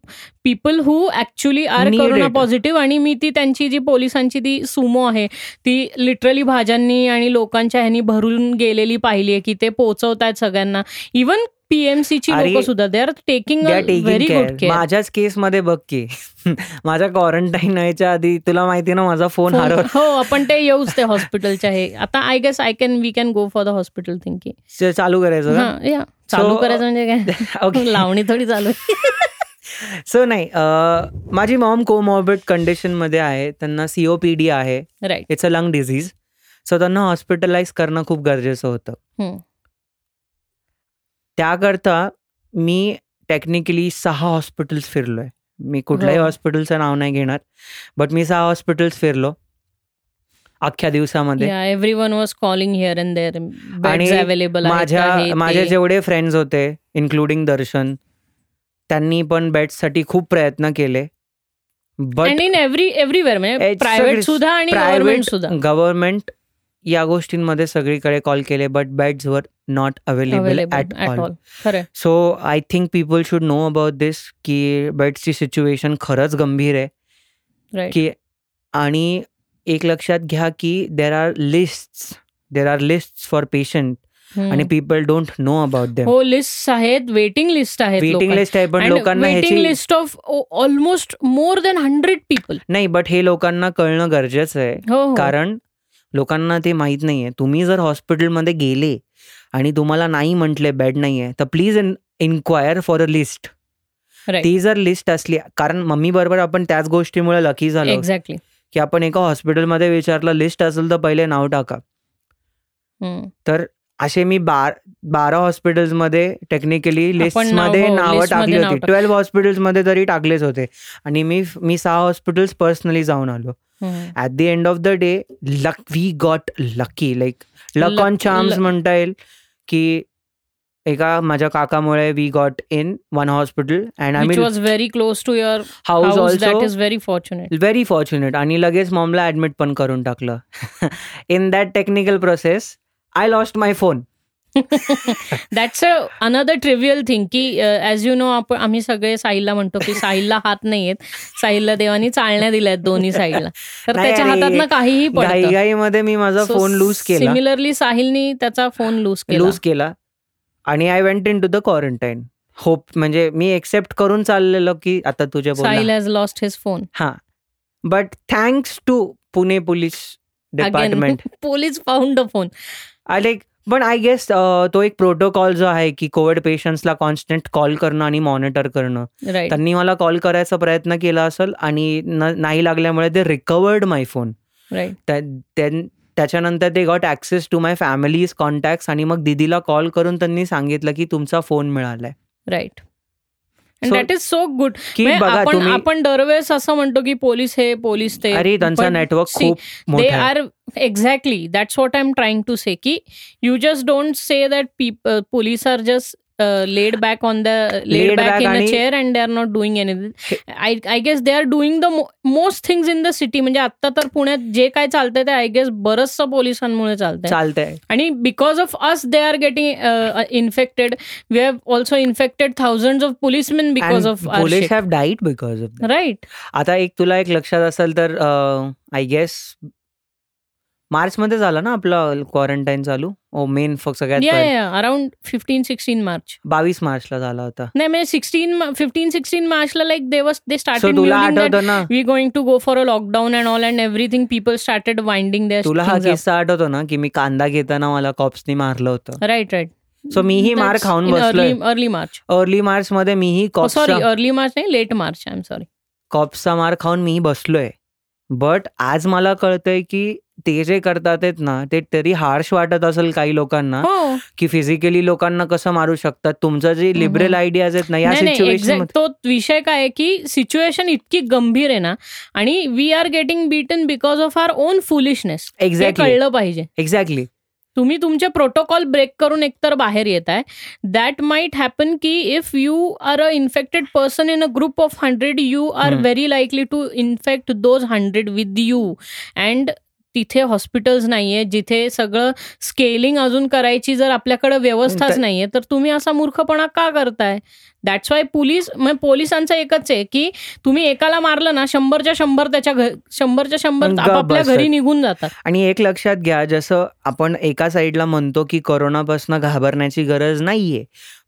people who actually are corona. Positive आणि मी ती त्यांची जी पोलिसांची ती सुमो आहे ती लिटरली भाज्यांनी आणि लोकांच्या ह्यांनी भरून गेलेली पाहिली आहे की ते पोहोचवतायत सगळ्यांना इव्हन पीएमसीची लोक सुद्धा they are taking very good माझ्याच केस मध्ये बघ की माझ्या क्वारंटाईन व्हायच्या आधी तुला माहिती ना माझा फोन हरव हो आपण ते येऊच ते हॉस्पिटलच्या हे. आता I guess I can we can go for the hospital thinking चालू करायचं चालू करायचं म्हणजे काय. लावणी थोडी चालू सो नाही माझी मॉम कोमॉर्बिड कंडिशनमध्ये आहे. त्यांना सीओपीडी आहे. Right it's a lung disease so त्यांना हॉस्पिटलाइज करणं खूप गरजेचं होतं. त्याकरता मी टेक्निकली सहा हॉस्पिटल्स फिरलोय. मी कुठल्याही हो. हॉस्पिटलचं नाव नाही घेणार बट मी सहा हॉस्पिटल्स फिरलो अख्ख्या दिवसामध्ये. Everyone was calling here and there beds available माझ्या माझे जेवढे फ्रेंड्स होते इन्क्लुडिंग दर्शन त्यांनी पण बेड्ससाठी खूप प्रयत्न केले. बट इन एव्हरी एव्हरीवेअर म्हणजे प्रायव्हेट सुद्धा आणि गव्हर्नमेंट सुद्धा. गव्हर्नमेंट या गोष्टींमध्ये सगळीकडे कॉल केले but beds were not available at all so I think people should know about this की बेड्सची सिच्युएशन खरंच गंभीर आहे. की आणि एक लक्षात घ्या की there are list there are list for patient आणि people don't know about them हो लिस्ट आहेत वेटिंग लिस्ट आहेत वेटिंग लिस्ट आहे पण लोकांना waiting list of almost more than hundred people नाही बट हे लोकांना कळणं गरजेचं आहे. हो हो. कारण लोकांना ते माहीत नाहीये. तुम्ही जर हॉस्पिटलमध्ये गेले आणि तुम्हाला नाही म्हटले बेड नाहीये तर please enquire for a list. ती जर लिस्ट असली कारण मम्मी बरोबर आपण त्याच गोष्टीमुळे लकी झालो. एक्झॅक्टली की आपण एका हॉस्पिटलमध्ये विचारलं लिस्ट असेल तर पहिले नाव टाका. तर असे मी बार बारा हॉस्पिटल्समध्ये टेक्निकली लिस्टमध्ये नावं टाकली होती. ट्वेल्व हॉस्पिटल्समध्ये तरी टाकलेच होते. आणि मी मी सहा हॉस्पिटल्स पर्सनली जाऊन आलो. At the end of the day luck we got lucky like luck Luck- on charms. म्हणता येईल की एका माझ्या काकामुळे we got in one hospital and I mean was very close to your house also is very fortunate very fortunate आणि लगेच मॉमला admit पण करून टाकलं. In that technical process I lost my phone that's a another trivial thing की as you know आपण आम्ही सगळे साहिलला म्हणतो की साहिलला हात नाहीयेत. साहिलला देवानी चालण्या दिल्यात दोन्ही साईडला तर त्याच्या आणि हातातनं काहीही पडतं. मी माझा फोन लूज केला. सिमिलरली साहिलनी त्याचा फोन लूज केला. लूज केला. आणि I went into the quarantine hope म्हणजे मी एक्सेप्ट करून चाललेलो की आता तुझ्या Sahil has lost his phone हा. But thanks to Pune police department police found a phone I पण आय गेस तो एक प्रोटोकॉल जो आहे की कोविड पेशंट्सला कॉन्स्टंट कॉल करणं आणि मॉनिटर करणं. त्यांनी मला कॉल करायचा प्रयत्न केला असेल आणि नाही लागल्यामुळे ते रिकवर्ड माय फोन त्याच्यानंतर ते got access to my family's contact आणि मग दिदीला कॉल करून त्यांनी सांगितलं की तुमचा फोन मिळालाय. Right that is so good आपण आपण दरवेळेस असं म्हणतो की पोलीस हे पोलीस ते अरे त्यांचा नेटवर्क खूप they are exactly that's what I am trying to say की you just don't say that police are just laid back on the laid back in a chair and they are not doing anything I I guess they are doing the most things in the city म्हणजे आता तर पुण्यात जे काय चालतंय ते I guess बरंचसं पोलिसांमुळे चालतंय. चालतंय. आणि because of us they are getting infected we have also infected thousand of policemen because of police have died because of right आता एक तुला एक लक्षात असेल तर आय गेस मार्च मध्ये झालं ना आपलं क्वारंटाईन चालू? ओ मेन सगळ्यात या पहिलं. या अराउंड फिफ्टीन सिक्स्टीन मार्च. बावीस मार्चला झाला होता. नाही म्हणजे सिक्स्टीन फिफ्टीन सिक्स्टीन मार्चला like they was they so started तुला आठवतं ना? We going to go for a lockdown and all and everything people started winding तुला हा किस्सा आठवतो ना की मी कांदा घेताना मला कॉप्सनी मारलं होतं. राईट राईट सो मीही मार खाऊन बसलोय. अर्ली मार्च अर्ली मार्च मध्ये मीही सॉरी कॉप्सचा अर्ली मार्च नाही late March I am sorry कॉप्सचा मार खाऊन मीही बसलोय. बट आज मला कळतंय की ते जे करतात आहेत ना ते तरी हार्श वाटत असेल काही लोकांना हो. की फिजिकली लोकांना कसं मारू शकतात? तुमचं जे. लिबरल आयडियाज आहेत ना या सिच्युएशन तो विषय काय आहे की सिच्युएशन इतकी गंभीर आहे ना आणि we are getting beaten because of our own foolishness exactly कळलं पाहिजे. एक्झॅक्टली तुम्ही तुमचे प्रोटोकॉल ब्रेक करून एकतर बाहेर येत आहे दॅट माइट हॅपन की if you are a infected person in a group of hundred you are. Very likely to infect those hundred with you and तिथे हॉस्पिटल्स नाहीये जिथे सगळं स्केलिंग अजून करायची जर आपल्याकडे व्यवस्थाच नाहीये तर तुम्ही असा मूर्खपणा का करताय दॅट्स वाय पोलीस म्हणजे पोलिसांचं एकच आहे की तुम्ही एकाला मारलं ना शंभरच्या शंभर त्याच्या शंभरच्या शंभर बसतात. घरी निघून जातात आणि एक लक्षात घ्या जसं आपण एका साईडला म्हणतो की कोरोनापासून घाबरण्याची गरज नाहीये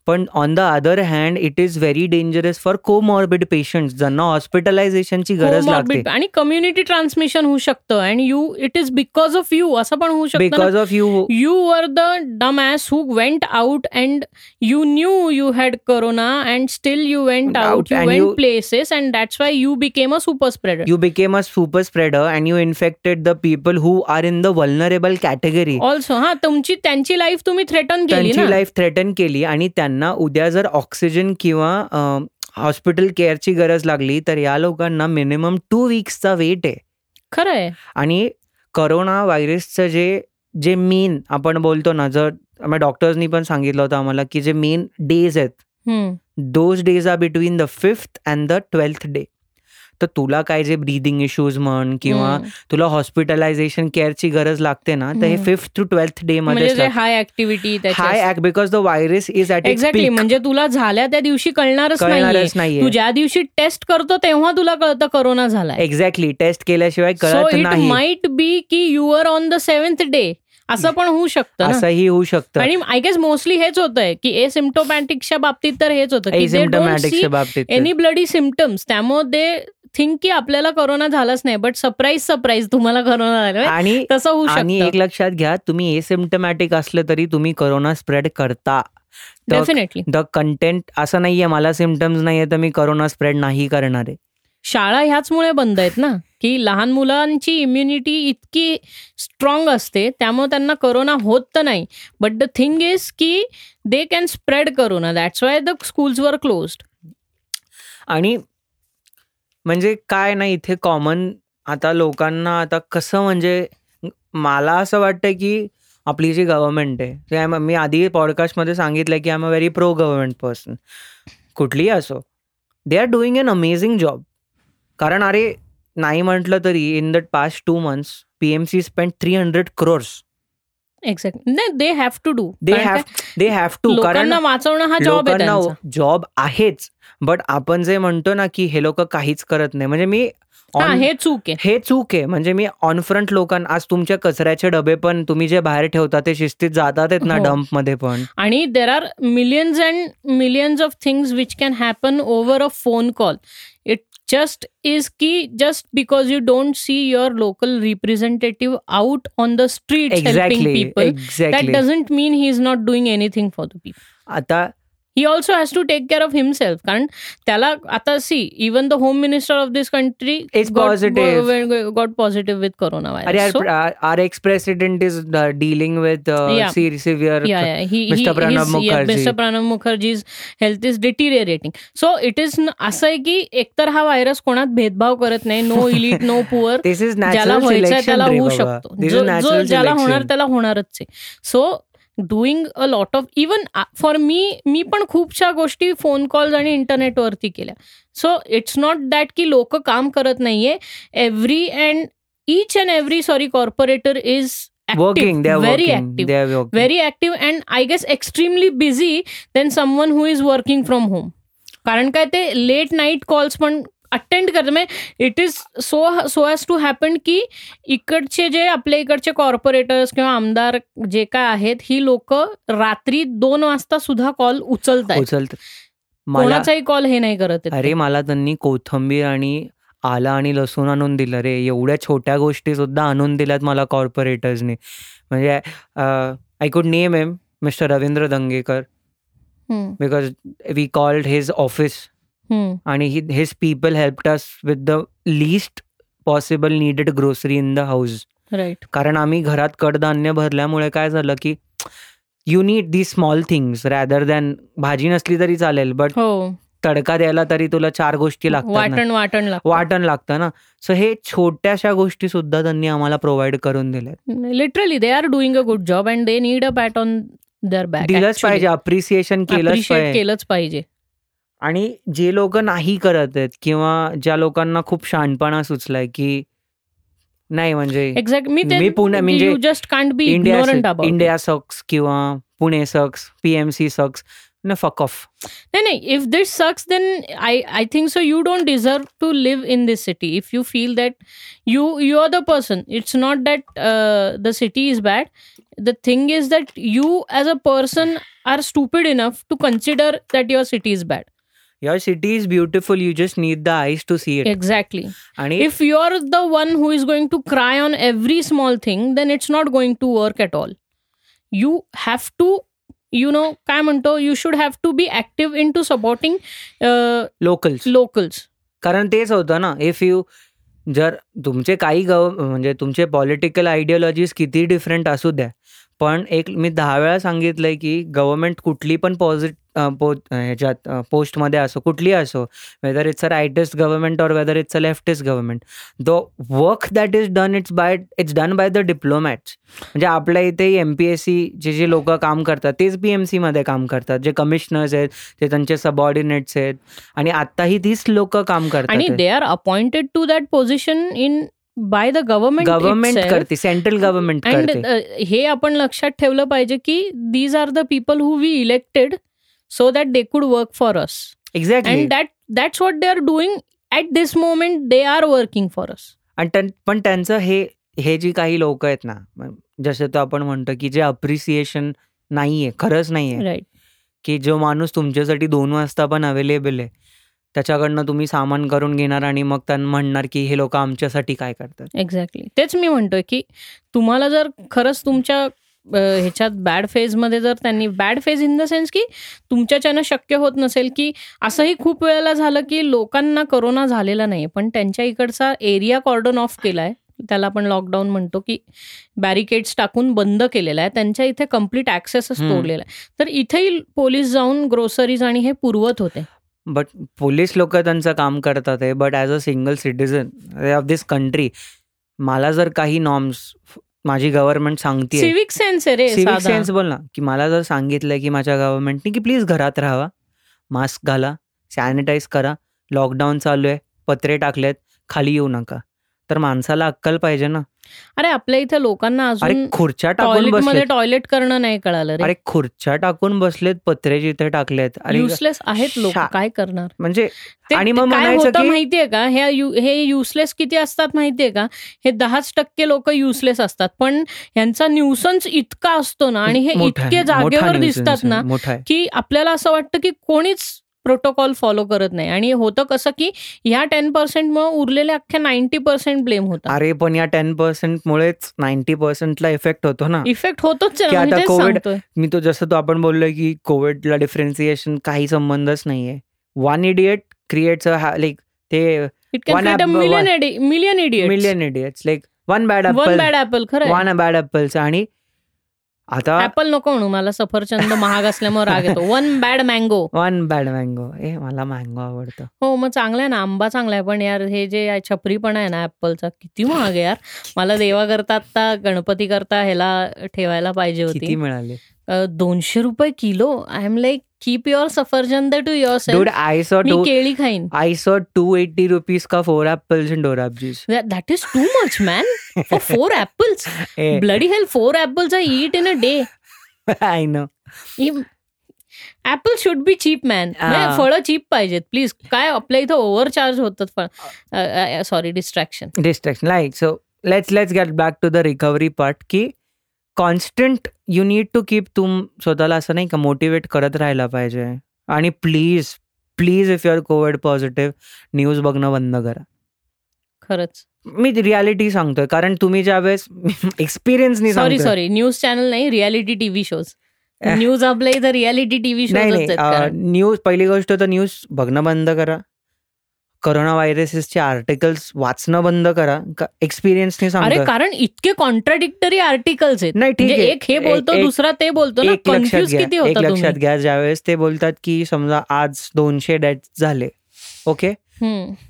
पण on the other hand it is very dangerous for comorbid patient ज्यांना हॉस्पिटलायझेशनची गरज लागते. आणि कम्युनिटी ट्रान्समिशन होऊ शकतं. And you it is because of you असं पण होऊ शकतं because of you you were the dumb ass who went out and you knew you had corona and still you went out you went places and that's why you became a super spreader you became a super spreader and you infected the people who are in the vulnerable category. Also हा तुमची त्यांची life तुम्ही threaten केली life threaten केली आणि त्यांना उद्या जर ऑक्सिजन किंवा हॉस्पिटल केअरची गरज लागली तर या लोकांना मिनिमम टू वीक्सचा वेट आहे. खरं आहे आणि करोना व्हायरसचं जे जे मेन आपण बोलतो ना जर डॉक्टर्सनी पण सांगितलं होतं आम्हाला की जे मेन डेज आहेत. Those days are between the fifth and the twelfth day तर तुला काय जे ब्रिदिंग इश्यूज म्हण किंवा. तुला हॉस्पिटलायझेशन केअरची गरज लागते ना तर हे. फिफ्थ टू ट्वेल्थ डे म्हणजे मध्ये high activity high because the virus is at exactly म्हणजे तुला झाल्या त्या दिवशी कळणारच कळणारच तू ज्या दिवशी टेस्ट करतो तेव्हा तुला कळतं कोरोना झालाय. एक्झॅक्टली टेस्ट केल्याशिवाय कळत नाही. माइट बी की you are on the seventh day असं पण होऊ शकतं असंही होऊ शकतं. आणि आय गेस मोस्टली हेच होतंय की ए सिम्टोमॅटिकच्या बाबतीत तर हेच होतं एनी ब्लडी सिम्टम्स त्यामुळे थिंक की आपल्याला कोरोना झालाच नाही बट सरप्राईज सरप्राईज तुम्हाला कोरोना झाला. आणि तसं होऊ आणि एक लक्षात घ्या तुम्ही एसिम्टमॅटिक असलं तरी तुम्ही कोरोना स्प्रेड करता. डेफिनेटली द कंटेंट असं नाहीये मला सिमटम्स नाहीये तर मी कोरोना स्प्रेड नाही करणार आहे. शाळा ह्याचमुळे बंद आहेत ना की लहान मुलांची इम्युनिटी इतकी स्ट्रॉंग असते त्यामुळे त्यांना करोना होत तर नाही. बट द थिंग इज की they can spread corona that's why the schools were closed आणि म्हणजे काय नाही इथे कॉमन आता लोकांना आता कसं म्हणजे मला असं वाटतं की आपली जी गव्हर्नमेंट आहे मी आधी पॉडकास्टमध्ये सांगितलं की I am a very pro government person कुठलीही असो they are doing an amazing job कारण अरे नाही म्हटलं तरी in the past two months P M C spend three hundred crores exact they have to do they have they have to कारण वाचवणं हा जॉब आहे जॉब आहेच. बट आपण जे म्हणतो ना की हे लोक काहीच करत नाही. म्हणजे मी हे चूक आहे. हे चूक आहे. म्हणजे मी ऑन फ्रंट लोकांना आज तुमच्या कचऱ्याचे डबे पण तुम्ही जे बाहेर ठेवता ते शिस्तीत जातात ना डम्प हो. मध्ये पण. आणि there are millions and millions of things which can happen over a phone call it just is key just because you don't see your local representative out on the streets exactly, helping people exactly. that doesn't mean he's not doing anything for the people आता he also has to take care of himself कारण त्याला आता see even the home minister of this country got positive with corona virus our ex president is dealing with severe Mister Pranab Mukherjee's health is deteriorating so it is असं आहे की एकतर हा virus कोणात भेदभाव करत नाही नो इलिट नो पुअर ज्याला व्हायचं त्याला होऊ शकतो. ज्याला होणार त्याला होणारच आहे. So doing a lot of even for me मी पण खूपशा गोष्टी फोन कॉल आणि इंटरनेट वरती केल्या. सो इट्स नॉट दॅट की लोक काम करत नाहीये. Every and each and every sorry corporator is working very active very active and I guess extremely busy then someone who is working from home कारण काय ते लेट नाईट कॉल्स पण attend करते. म्हणजे it is so so has to happen की इकडचे जे आपल्या इकडचे कॉर्पोरेटर्स किंवा आमदार जे काय आहेत ही लोक रात्री दोन वाजता सुद्धा कॉल उचलतात उचलत कोणाचाही कॉल हे नाही करत अरे मला त्यांनी कोथंबीर आणि आला आणि लसूण आणून दिलं रे. एवढ्या छोट्या गोष्टी सुद्धा आणून दिल्यात मला कॉर्पोरेटर्सनी म्हणजे I could name em Mister Ravindra Dangekar because we called his office आणि his people help us with the list possible needed grocery in the house right कारण आम्ही घरात कडधान्य भरल्यामुळे काय झालं की you need the small things rather than भाजी नसली तरी चालेल बट हो. तडका द्यायला तरी तुला चार गोष्टी लागतात वाटण वाटण वाटण लागतं ना. सो हे छोट्याशा गोष्टी सुद्धा त्यांनी आम्हाला प्रोव्हाइड करून दिल्या literally they are doing a good job and they need a pat on their back दिलंच पाहिजे अप्रिसिएशन केलंच पाहिजे. आणि जे लोक नाही करत आहेत किंवा ज्या लोकांना खूप शहाणपणा सुचलाय की नाही म्हणजे एक्झॅक्ट मी पुणे म्हणजे just can't be India India sucks किंवा पुणे सक्स पीएमसी सक्स न फक ऑफ नाही नाही if this sucks then I I think so you don't deserve to live in this city if you feel that you you are the person it's not that the city is bad the thing is that you as a person are stupid enough to consider that your city is bad your city is beautiful you just need the eyes to see it exactly आणि if you are the one who is going to cry on every small thing then it's not going to work at all you have to you know काय म्हणतो you should have to be active in to supporting local locals कारण तेच होतं ना if you जर तुमचे काही गव म्हणजे तुमचे पॉलिटिकल आयडिओलॉजीज किती डिफरंट असू द्या. पण एक मी दहा वेळा सांगितलंय की गव्हर्नमेंट कुठली पण पॉझिट पो ह्याच्यात पोस्टमध्ये असो कुठली असो whether it's a rightest government or whether it's a leftest government the work that is done it's by it's done by the diplomats म्हणजे आपल्या इथे एम पी एस सी जे जे लोक काम करतात तेच पी एम सीमध्ये काम करतात. जे कमिशनर्स आहेत ते त्यांचे सबऑर्डिनेट्स आहेत आणि आताही तीच लोक काम करतात. आणि they are appointed to that position in by the government government करते सेंट्रल गव्हर्नमेंट हे आपण लक्षात ठेवलं पाहिजे की these are the people who we elected so that they could work for us exactly and that that's what they are doing at this moment they are working for us आणि पण त्यांचं हे हे जी काही लोक आहेत ना जसं तो आपण म्हणतो की जे अप्रिसिएशन नाहीये खरंच नाहीये. की जो माणूस तुमच्यासाठी दोन वाजता पण अवेलेबल आहे त्याच्याकडनं तुम्ही सामान करून घेणार आणि मग त्यांना म्हणणार की हे लोक आमच्यासाठी काय करतात. एक्झॅक्टली तेच मी म्हणतोय की तुम्हाला जर खरंच तुमच्या ह्याच्यात बॅड फेजमध्ये जर त्यांनी bad phase in the sense की तुमच्याच्यानं शक्य होत नसेल की असंही खूप वेळेला झालं की लोकांना कोरोना झालेला नाही पण त्यांच्या इकडचा एरिया कॉर्डन ऑफ केलाय त्याला आपण लॉकडाऊन म्हणतो की बॅरिकेड्स टाकून बंद केलेला आहे त्यांच्या इथे कंप्लीट ऍक्सेसच तोडलेला आहे. तर इथेही पोलीस जाऊन ग्रोसरीज आणि हे पुरवत होते. बट पोलीस लोक त्यांचं काम करतात आहे but as a single citizen of this country मला जर काही नॉर्म्स माझी गव्हर्नमेंट सांगते सिविक सेन्स रे सिविक सेन्स बोल ना की मला जर सांगितलंय की माझ्या गव्हर्नमेंटने की प्लीज घरात राहावा. मास्क घाला सॅनिटाईज करा. लॉकडाऊन चालू आहे पत्रे टाकलेत खाली येऊ नका. तर माणसाला अक्कल पाहिजे ना. अरे आपल्या इथे लोकांना अजून खुर्च्या टाकून मध्ये टॉयलेट करणं नाही कळालं अरे खुर्च्या टाकून बसलेत पत्रे जिथे टाकलेत. युसलेस आहेत लोक. काय करणार? म्हणजे आणि मग म्हणायचं माहितीये का? हे युसलेस किती असतात माहितीये का? हे दहाच टक्के लोक युसलेस असतात. पण यांचा न्यूसन्स इतका असतो ना आणि हे इतके जागेवर दिसतात ना की आपल्याला असं वाटतं की कोणीच प्रोटोकॉल फॉलो करत नाही. आणि होतं कसं की ह्या टेन पर्सेंट मुळे उरलेल्या अख्ख्या नाईन्टी पर्सेंट ब्लेम होता. अरे पण या टेन पर्सेंट मुळेच नाईन्टी पर्सेंटला इफेक्ट होतो ना. इफेक्ट होतोच आता कोविड मी तो जसं तो आपण बोललोय की कोविडला डिफरन्सिएशन काही संबंधच नाहीये. वन इडियट क्रिएट्स लाईक ते million idiot million idiots like one bad one bad apple खरं वन बॅड ऍपल्स आणि आता ऍपल नको म्हणू मला सफरचंद महाग असल्यामुळे राग येतो. One bad mango one bad mango ए मला मँगो आवडतं. हो मग चांगला आहे ना आंबा चांगला आहे पण यार हे जे छपरी पण आहे ना ऍपलचा किती महाग आहे यार. मला देवा करता आता गणपती करता ह्याला ठेवायला पाहिजे होती. मिळाले? दोनशे रुपये kilo. I am like keep your सफरचंद to yourself I saw मी केळी खाईन. I saw two eighty rupees का four apples in Dorab juice that is too much man for four apples bloody health four apples I eat in a day I know apple should be cheap man फळं cheap पाहिजेत please काय आपल्या इथं overcharge होतात फळ? Sorry distraction distraction like so let's let's get back to the recovery part की constant you need to keep तुम स्वतःला असं नाही का मोटिवेट करत राहायला पाहिजे. आणि please please if your Covid positive news बघणं बंद करा. खरंच. मी रियालिटी सांगतोय कारण तुम्ही ज्यावेळेस एक्सपिरियन्स नाही सॉरी सॉरी न्यूज चॅनल नाही रियालिटी टीव्ही शोज न्यूज आपल्या इथं रियालिटी टीव्ही शो न्यूज पहिली गोष्ट तर न्यूज बघणं बंद करा. करोना व्हायरसेसचे आर्टिकल्स वाचणं बंद करा. एक्सपिरियन्स अरे कारण इतके कॉन्ट्राडिक्टरी आर्टिकल्स आहेत. नाही ठीक म्हणजे आहे. एक हे बोलतो दुसरा ते बोलतो एक लक्षात घ्या एक लक्षात घ्या. ज्यावेळेस ते बोलतात की समजा आज दोनशे डेथ झाले ओके?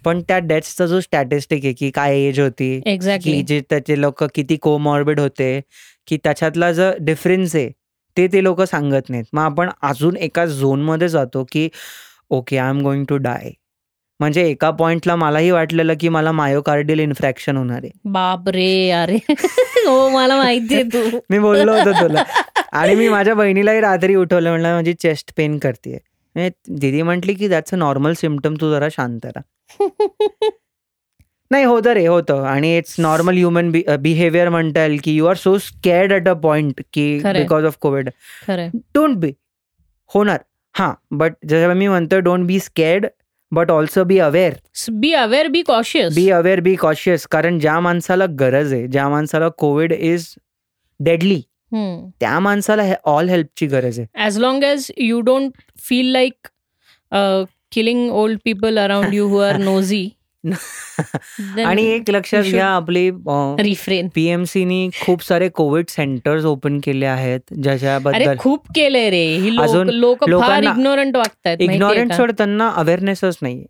पण त्या डेथचा जो स्टॅटिस्टिक आहे की काय एज होती की जे त्याचे लोक किती कोमॉर्बिड होते की त्याच्यातला जो डिफरन्स आहे ते ते लोक सांगत नाहीत. मग आपण अजून एका झोनमध्ये जातो की okay I am going to die म्हणजे एका पॉइंटला मलाही वाटलेलं की मला मायोकार्डियल इन्फ्रॅक्शन होणार आहे. बाप रे अरे. हो मला माहिती तू. मी बोललो होतो तुला. आणि मी माझ्या बहिणीलाही रात्री उठवलं म्हणलं माझी चेस्ट पेन करते दीदी म्हटली की दॅट्स अ नॉर्मल सिमटम तू जरा शांत राहा. नाही होतं रे होतं. आणि इट्स नॉर्मल ह्युमन बिहेवियर म्हणता येईल की you are so scared at a point की because of Covid don't be होणार. हा बट जसं मी म्हणतो don't be scared but also be aware be aware be cautious be aware be cautious कारण ज्या माणसाला गरज आहे ज्या माणसाला कोविड इज डेडली त्या माणसाला ऑल हेल्पची गरज आहे. As long as you don't feel like killing old people around you who are nosy आणि एक लक्षात घ्या आपली रिफ्रेन पीएमसीनी खूप सारे कोविड सेंटर्स ओपन केले आहेत ज्याच्याबद्दल खूप केलंय रे. अजून लोक इग्नोरंट वागतात इग्नोरंट सोड त्यांना अवेअरनेसच नाहीये.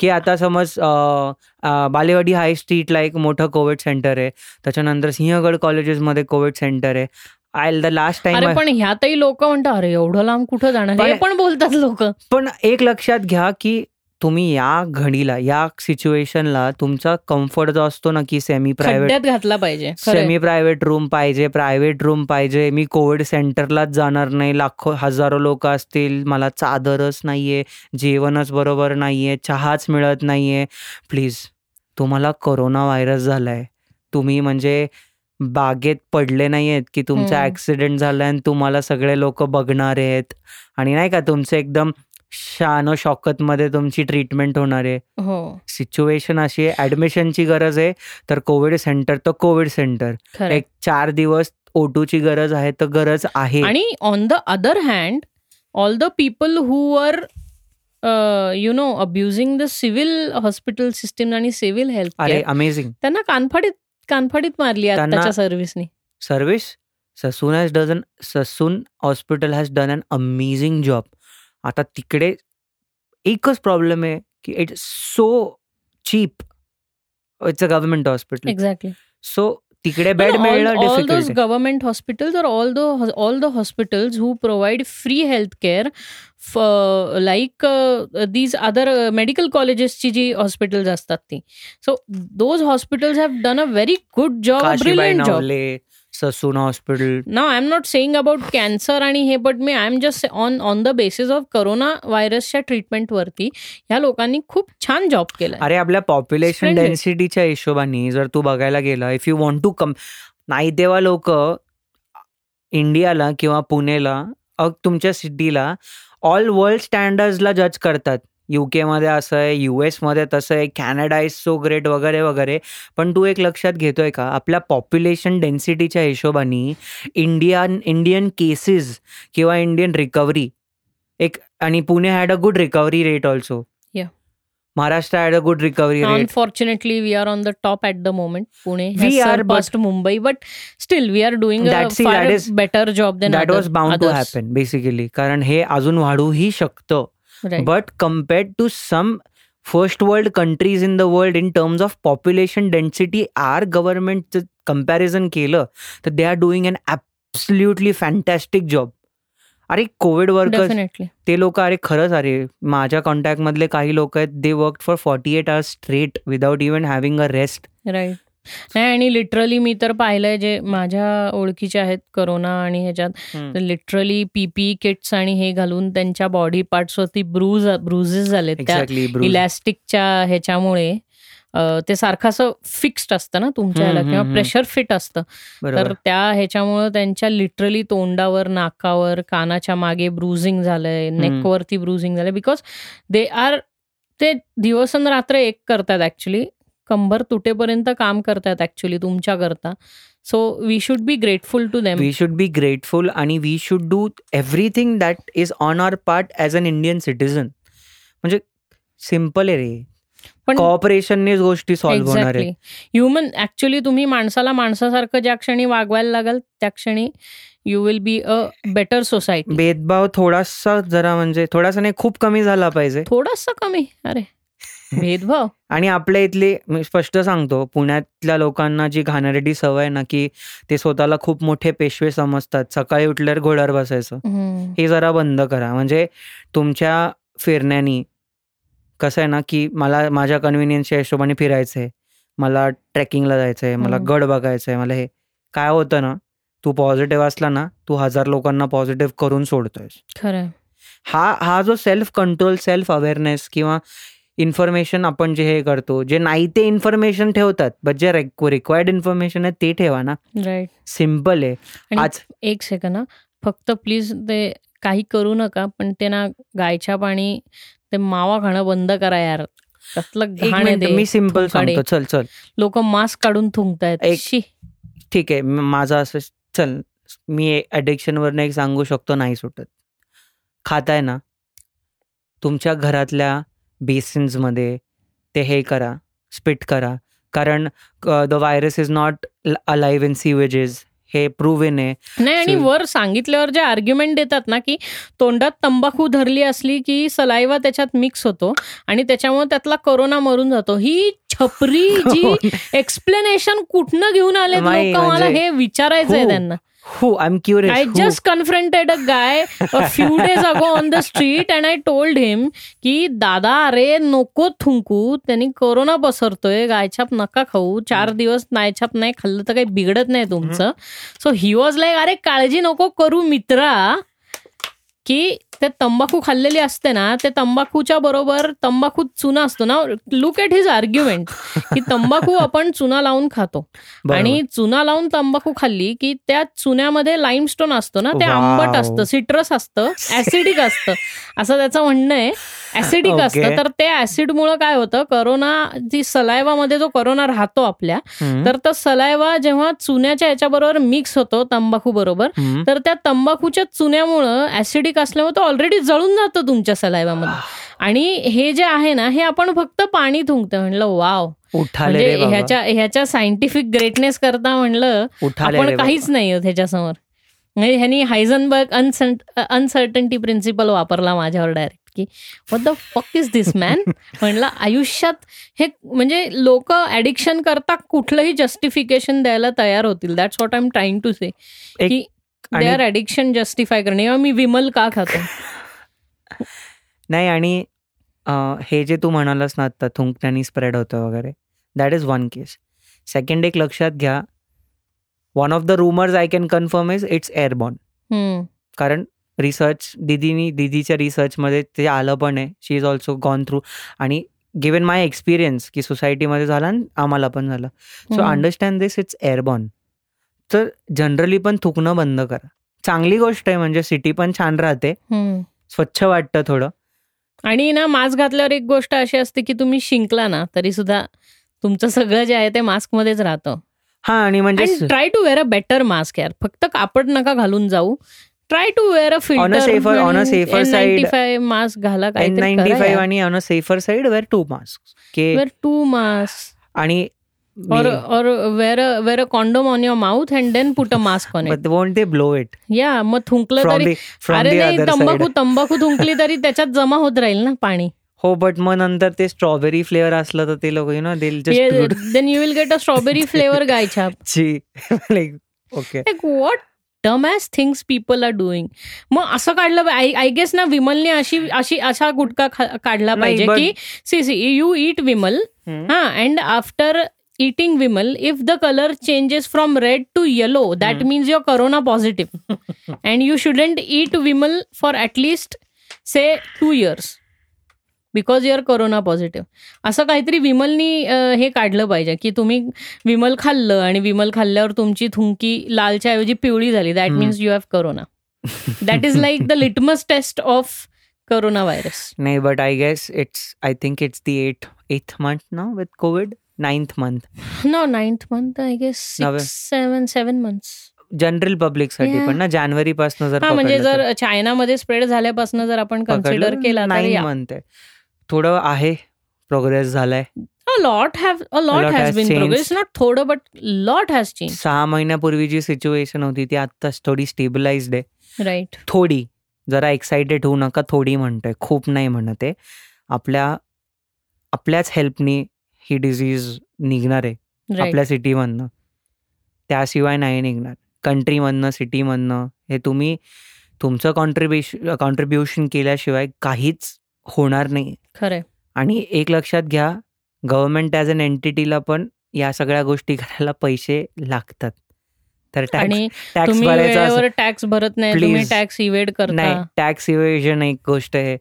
की आता समज बालेवाडी हाय स्ट्रीटला एक मोठं कोविड सेंटर आहे. त्याच्यानंतर सिंहगड कॉलेजेसमध्ये कोविड सेंटर आहे. आय द लास्ट टाइम पण ह्यातही लोक म्हणतात अरे एवढं लांब कुठं जाणार? पण बोलतात लोक. पण एक लक्षात घ्या की तुम्ही या घडीला या सिच्युएशनला तुमचा कम्फर्ट जो असतो ना की सेमी प्रायव्हेट घातला पाहिजे सेमी प्रायव्हेट रूम पाहिजे प्रायव्हेट रूम पाहिजे. मी कोविड सेंटरलाच जाणार नाही. लाखो हजारो लोक असतील. मला चादरच नाहीये जेवणच बरोबर नाहीये चहाच मिळत नाहीये. प्लीज तुम्हाला कोरोना व्हायरस झालाय. तुम्ही म्हणजे बागेत पडले नाहीयेत की तुमचा. ऍक्सिडेंट झालाय आणि तुम्हाला सगळे लोक बघणार आहेत. आणि नाही का तुमचं एकदम शान शौकत मध्ये तुमची ट्रीटमेंट होणार आहे. हो. सिच्युएशन अशी आहे ऍडमिशनची गरज आहे तर कोविड सेंटर तर कोविड सेंटर एक चार दिवस ओटूची गरज आहे तर गरज आहे. आणि on the other hand all the people who are you know abusing the civil hospital system आणि सिव्हिल हेल्थ अरे अमेझिंग त्यांना कानफाडीत कानफाडीत मारली आताच्या सर्व्हिसनी service Sassoon has done Sassoon hospital has done an amazing job आता तिकडे एकच प्रॉब्लेम आहे की it's so cheap it's a government hospital exactly so तिकडे बेड मिळणं all those difficult government hospitals or all the all the hospitals who provide free health care for like uh, these other uh, medical colleges ची जी hospitals असतात ती so those hospitals have done a very good job Kashibai brilliant job Nawale Sassoon hospital now I am not saying about cancer आणि हे but me I am just on on the basis of corona व्हायरसच्या ट्रीटमेंटवरती ह्या लोकांनी खूप छान job केला अरे आपल्या पॉप्युलेशन. डेन्सिटीच्या हिशोबाने जर तू बघायला गेला if you want to come नाही तेव्हा लोक इंडियाला किंवा पुणेला तुमच्या सिटीला ऑल वर्ल्ड स्टँडर्ड्सला जज करतात. युके मध्ये असं आहे युएसमध्ये तसं आहे कॅनडा इज सो ग्रेट वगैरे वगैरे पण तू एक लक्षात घेतोय का आपल्या पॉप्युलेशन डेन्सिटीच्या हिशोबाने इंडियन इंडियन केसेस किंवा इंडियन रिकव्हरी एक आणि Pune had a good recovery rate also. Maharashtra had a good recovery moment. Pune We has are, surpassed Mumbai, but still we are doing a That- see, far that is- better job than that was bound to. Happen basically कारण हे अजून वाढूही शकतं Right. But compared to some first world countries in the world in terms of population density our government comparison केलं तर they are doing an absolutely fantastic job अरे Covid workers. ते लोक अरे खरंच अरे माझ्या कॉन्टॅक्ट मधले काही लोक आहेत they work for forty eight hours straight without even having a rest right नाही आणि लिटरली मी तर पाहिलंय जे माझ्या ओळखीचे आहेत करोना आणि ह्याच्यात लिटरली पीपी किट्स आणि हे घालून त्यांच्या बॉडी पार्ट्सवरती ब्रूज ब्रुजेस झाले त्या इलॅस्टिकच्या ह्याच्यामुळे ते सारखं असं फिक्स्ड असतं ना तुमच्या ह्याला किंवा प्रेशर फिट असतं. तर त्या ह्याच्यामुळं त्यांच्या लिटरली तोंडावर नाकावर कानाच्या मागे ब्रुझिंग झालंय नेकवरती ब्रुझिंग झालंय बिकॉज दे आर ते दिवस रात्र एक करतात ऍक्च्युली कंबर तुटेपर्यंत काम करतात ऍक्च्युली तुमच्या करता so we should be grateful to them we should be grateful आणि we should do everything that is on our part as an Indian citizen म्हणजे सिंपल आहे रे. पण कॉपरेशननेच गोष्टी सॉल्व्ह होणार आहे ह्युमन ऍक्च्युली तुम्ही माणसाला माणसासारखं ज्या क्षणी वागवायला लागाल त्या क्षणी you will be a better society भेदभाव थोडासा जरा म्हणजे थोडासा नाही खूप कमी झाला पाहिजे. थोडासा कमी. अरे. भेदभाव? आणि आपल्या इथले मी स्पष्ट सांगतो पुण्यातल्या लोकांना जी घाणेरडी सवय ना की ते स्वतःला खूप मोठे पेशवे समजतात. सकाळी उठल्यावर घोड्यावर बसायचं. हे जरा बंद करा. म्हणजे तुमच्या फिरण्यानी कसं आहे ना की मला माझ्या कन्व्हिनियन्सच्या हिशोबाने फिरायचं आहे मला ट्रेकिंगला जायचं आहे मला. गड बघायचं आहे मला हे काय होतं ना तू पॉझिटिव्ह असला ना तू हजार लोकांना पॉझिटिव्ह करून सोडतोयस. खरंय. हा हा जो सेल्फ कंट्रोल सेल्फ अवेअरनेस किंवा इन्फॉर्मेशन आपण जे हे करतो जे नाही ते इन्फॉर्मेशन ठेवतात. बट जे रिक्वायर्ड इन्फॉर्मेशन आहे ते ठेवा ना. राईट सिंपल आहे. आज एक सेकंद फक्त प्लीज ते काही करू नका पण ते ना गायच्या पाणी ते मावा खाणं बंद करा यार. मी सिंपल. सांगतो. चल चल. लोक मास्क काढून थुंकतायत. ठीक आहे माझं असं चल. मी ॲडिक्शनवरनं एक सांगू शकतो नाही सुटत. खाताय ना? तुमच्या घरातल्या बेसिन्समध्ये ते हे करा स्पिट करा. कारण the virus is not alive in sewages हे प्रूव्हन आहे. नाही आणि वर सांगितल्यावर जे आर्ग्युमेंट देतात ना की तोंडात तंबाखू धरली असली की सलाइवा त्याच्यात मिक्स होतो आणि त्याच्यामुळे त्यातला कोरोना मरून जातो. ही छपरी जी एक्सप्लेनेशन कुठनं घेऊन आले मला म्हणजे- हे विचारायचंय हो. त्यांना. Who I am I curious just confronted a guy a few days ago on the street and I told him की दादा अरे नको थुंकू त्यांनी कोरोना पसरतोय गायछाप नका खाऊ चार दिवस नायछाप नाही खाल्लं तर काही बिघडत नाही तुमचं. सो ही वॉज लाईक अरे काळजी नको करू मित्रा की ते तंबाखू खाल्लेली असते ना ते तंबाखूच्या बरोबर तंबाखू चुना असतो ना. लुक एट हिज आर्ग्युमेंट की तंबाखू आपण चुना लावून खातो. आणि चुना लावून तंबाखू खाल्ली की त्या चुन्यामध्ये लाईमस्टोन असतो ना ते आंबट असतं सिट्रस असतं ऍसिडिक असतं. असं त्याचं म्हणणं आहे. ऍसिडिक असतं. तर ते ऍसिडमुळे काय होतं? करोना जी सलायवामध्ये जो करोना राहतो आपल्या तर तो सलायवा जेव्हा चुन्याच्या याच्याबरोबर मिक्स होतो तंबाखू बरोबर तर त्या तंबाखूच्या चुन्यामुळं ऍसिडिक असल्यामुळे तो ऑलरेडी जळून जातो तुमच्या सलायवामध्ये आणि हे जे आहे ना हे आपण फक्त पाणी थुंकतो म्हणलं वाव. म्हणजे ह्याच्या ह्याच्या सायंटिफिक ग्रेटनेस करता म्हणलं आपण काहीच नाही ह्याच्यासमोर. म्हणजे ह्यांनी हायझनबर्ग अनसर्टन्टी प्रिन्सिपल वापरला माझ्यावर डायरेक्ट की what the fuck is this man म्हणलं आयुष्यात हे म्हणजे लोक ऍडिक्शन करता कुठलंही जस्टिफिकेशन द्यायला तयार होतील. That's what I am trying to say की दे आर ऍडिक्शन जस्टिफाय करणे. मी विमल का खातो? नाही आणि हे जे तू म्हणालास ना आता थुंकण्याने स्प्रेड होतं वगैरे that is one case second एक लक्षात घ्या. One of the rumours I can confirm is it's airborne कारण रिसर्च दिदीनी दिदीच्या रिसर्चमध्ये ते आलं पण आहे. She is also gone through आणि गिवन माय एक्सपिरियन्स की सोसायटीमध्ये झाला आणि आम्हाला पण झालं. So understand this it's airborne तर जनरली पण थुकणं बंद करा. चांगली गोष्ट आहे म्हणजे सिटी पण छान राहते. स्वच्छ वाटतं थोडं. आणि ना मास्क घातल्यावर एक गोष्ट अशी असते की तुम्ही शिंकला ना तरी सुद्धा तुमचं सगळं जे आहे ते मास्क मध्येच राहतं. हा आणि म्हणजे try to wear a better mask यार. फक्त कापड नका घालून जाऊ. Try to wear a filter safer on a safer side mask घाला फाईव्ह आणि on a safer side wear two mask wear two mask आणि or or wear a wear a condom on your mouth and then put a mask on it. But won't they blow it? Yeah मग थुंकलं तरी अरे नाही तंबाखू तंबाखू थुंकली तरी त्याच्यात जमा होत राहील ना पाणी. हो बट मग नंतर ते स्ट्रॉबेरी फ्लेवर असलं तर ते लोक you know deal then you will get a strawberry flavour Gai Chhap like okay what dumbass things people are doing मग असं काढलं पाहिजे आय गेस ना विमलने अशी अशी असा गुटखा काढला पाहिजे की see see you eat Vimal हा and after eating Vimal if the colour changes from red to yellow that means your corona positive and you shouldn't eat Vimal for at least say two years because your corona positive. असं काहीतरी विमलनी हे काढलं पाहिजे की तुम्ही विमल खाल्लं आणि विमल खाल्ल्यावर तुमची थुंकी लालच्या ऐवजी पिवळी झाली. That means you have corona that is like the litmus test of corona virus नाही but I guess it's I think it's the eight eighth month ना with COVID ninth month no ninth month I guess seven seven months general पब्लिकसाठी पण ना जानेवारी पासून जर म्हणजे जर चायनामध्ये spread झाल्यापासून जर आपण कन्सिडर केला नाईन मंथ आहे. थोडं आहे प्रोग्रेस झालाय. Lot have a lot has been progress not थोडं बट लॉट हॅज चेंज सहा महिन्यापूर्वी जी सिच्युएशन होती ती आत्ताच थोडी स्टेबलाइज्ड आहे. राईट थोडी जरा एक्साइटेड होऊ नका थोडी म्हणतोय. खूप नाही म्हणत आहे. आपल्या आपल्याच हेल्पनी ही डिझीज निघणार आहे. आपल्या सिटीमधनं त्याशिवाय नाही निघणार. कंट्रीमधनं सिटीमधनं हे तुम्ही तुमचं कॉन्ट्रीब्युशन कॉन्ट्रीब्युशन केल्याशिवाय काहीच होणार नाही. खरं आणि एक लक्षात घ्या गव्हर्नमेंट ॲज अन एंटिटीला पण या सगळ्या गोष्टी करायला पैसे लागतात. तर टॅक्स भरत नाही टॅक्स इवेड करता. टॅक्स इव्हेजन एक गोष्ट आहे.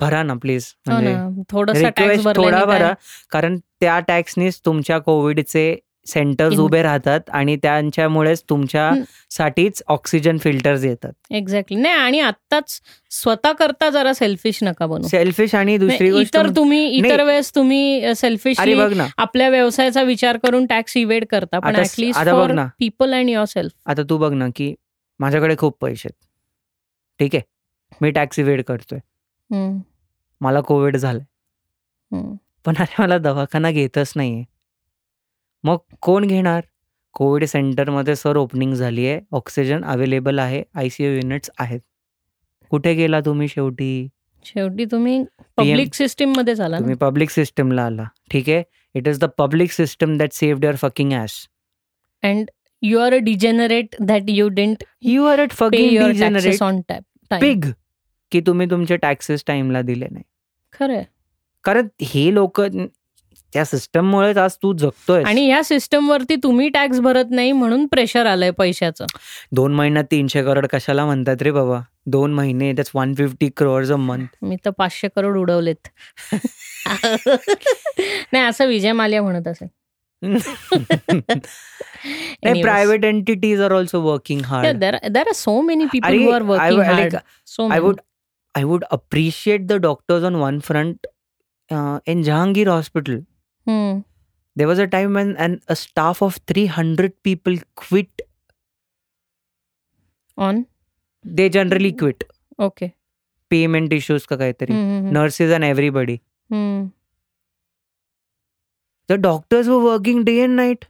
भरा ना प्लीज हो म्हणजे थोडा भरा. कारण त्या टॅक्सनीच तुमच्या कोविडचे सेंटर्स उभे राहतात आणि त्यांच्यामुळेच तुमच्यासाठीच ऑक्सिजन फिल्टर्स येतात. एक्झॅक्टली नाही आणि आताच स्वतः करता जरा सेल्फिश नका बनू. सेल्फिश आणि दुसरी गोष्ट इतर तुम्ही इतर वेळेस तुम्ही सेल्फिश आपल्या व्यवसायाचा विचार करून टॅक्स इवेड करता पण ऍटलीस्ट ना. पीपल अँड युअर सेल्फ आता तू बघ ना की माझ्याकडे खूप पैसे ठीक आहे? मी टॅक्स इवेड करतोय. मला कोविड झालंय. पण अरे मला दवाखाना घेतच नाहीये. मग कोण घेणार? कोविड सेंटरमध्ये सर ओपनिंग झाली आहे. ऑक्सिजन अवेलेबल आहे. आयसीयू युनिट्स आहेत. कुठे गेला तुम्ही शेवटी? शेवटी तुम्ही पब्लिक सिस्टीममध्ये झाला तुम्ही पब्लिक सिस्टमला आला. ठीक आहे? It is the public system that saved your fucking ass and you are a degenerate that you dent you are at fucking on pig की तुम्ही तुमचे टॅक्सेस टाइमला दिले नाही. खरं कारण हे लोक त्या सिस्टममुळेच आज तू जगतोय आणि ह्या सिस्टम वरती तुम्ही टॅक्स भरत नाही म्हणून प्रेशर आलंय पैशाचं. दोन महिन्यात तीनशे करोड कशाला म्हणतात रे बाबा? दोन महिने त्याच one fifty crore a month मी तर पाचशे करोड उडवलेत. नाही असं विजय माल्या म्हणत असेल. Private entities are also working hard there are so many people who are working hard so I would I would appreciate the doctors on one front. Uh, in Jahangir Hospital, there was a time when an, a staff of 300 people quit. On They generally quit. Okay Payment issues का काहीतरी. Hmm. Nurses and everybody. The doctors were working day and night.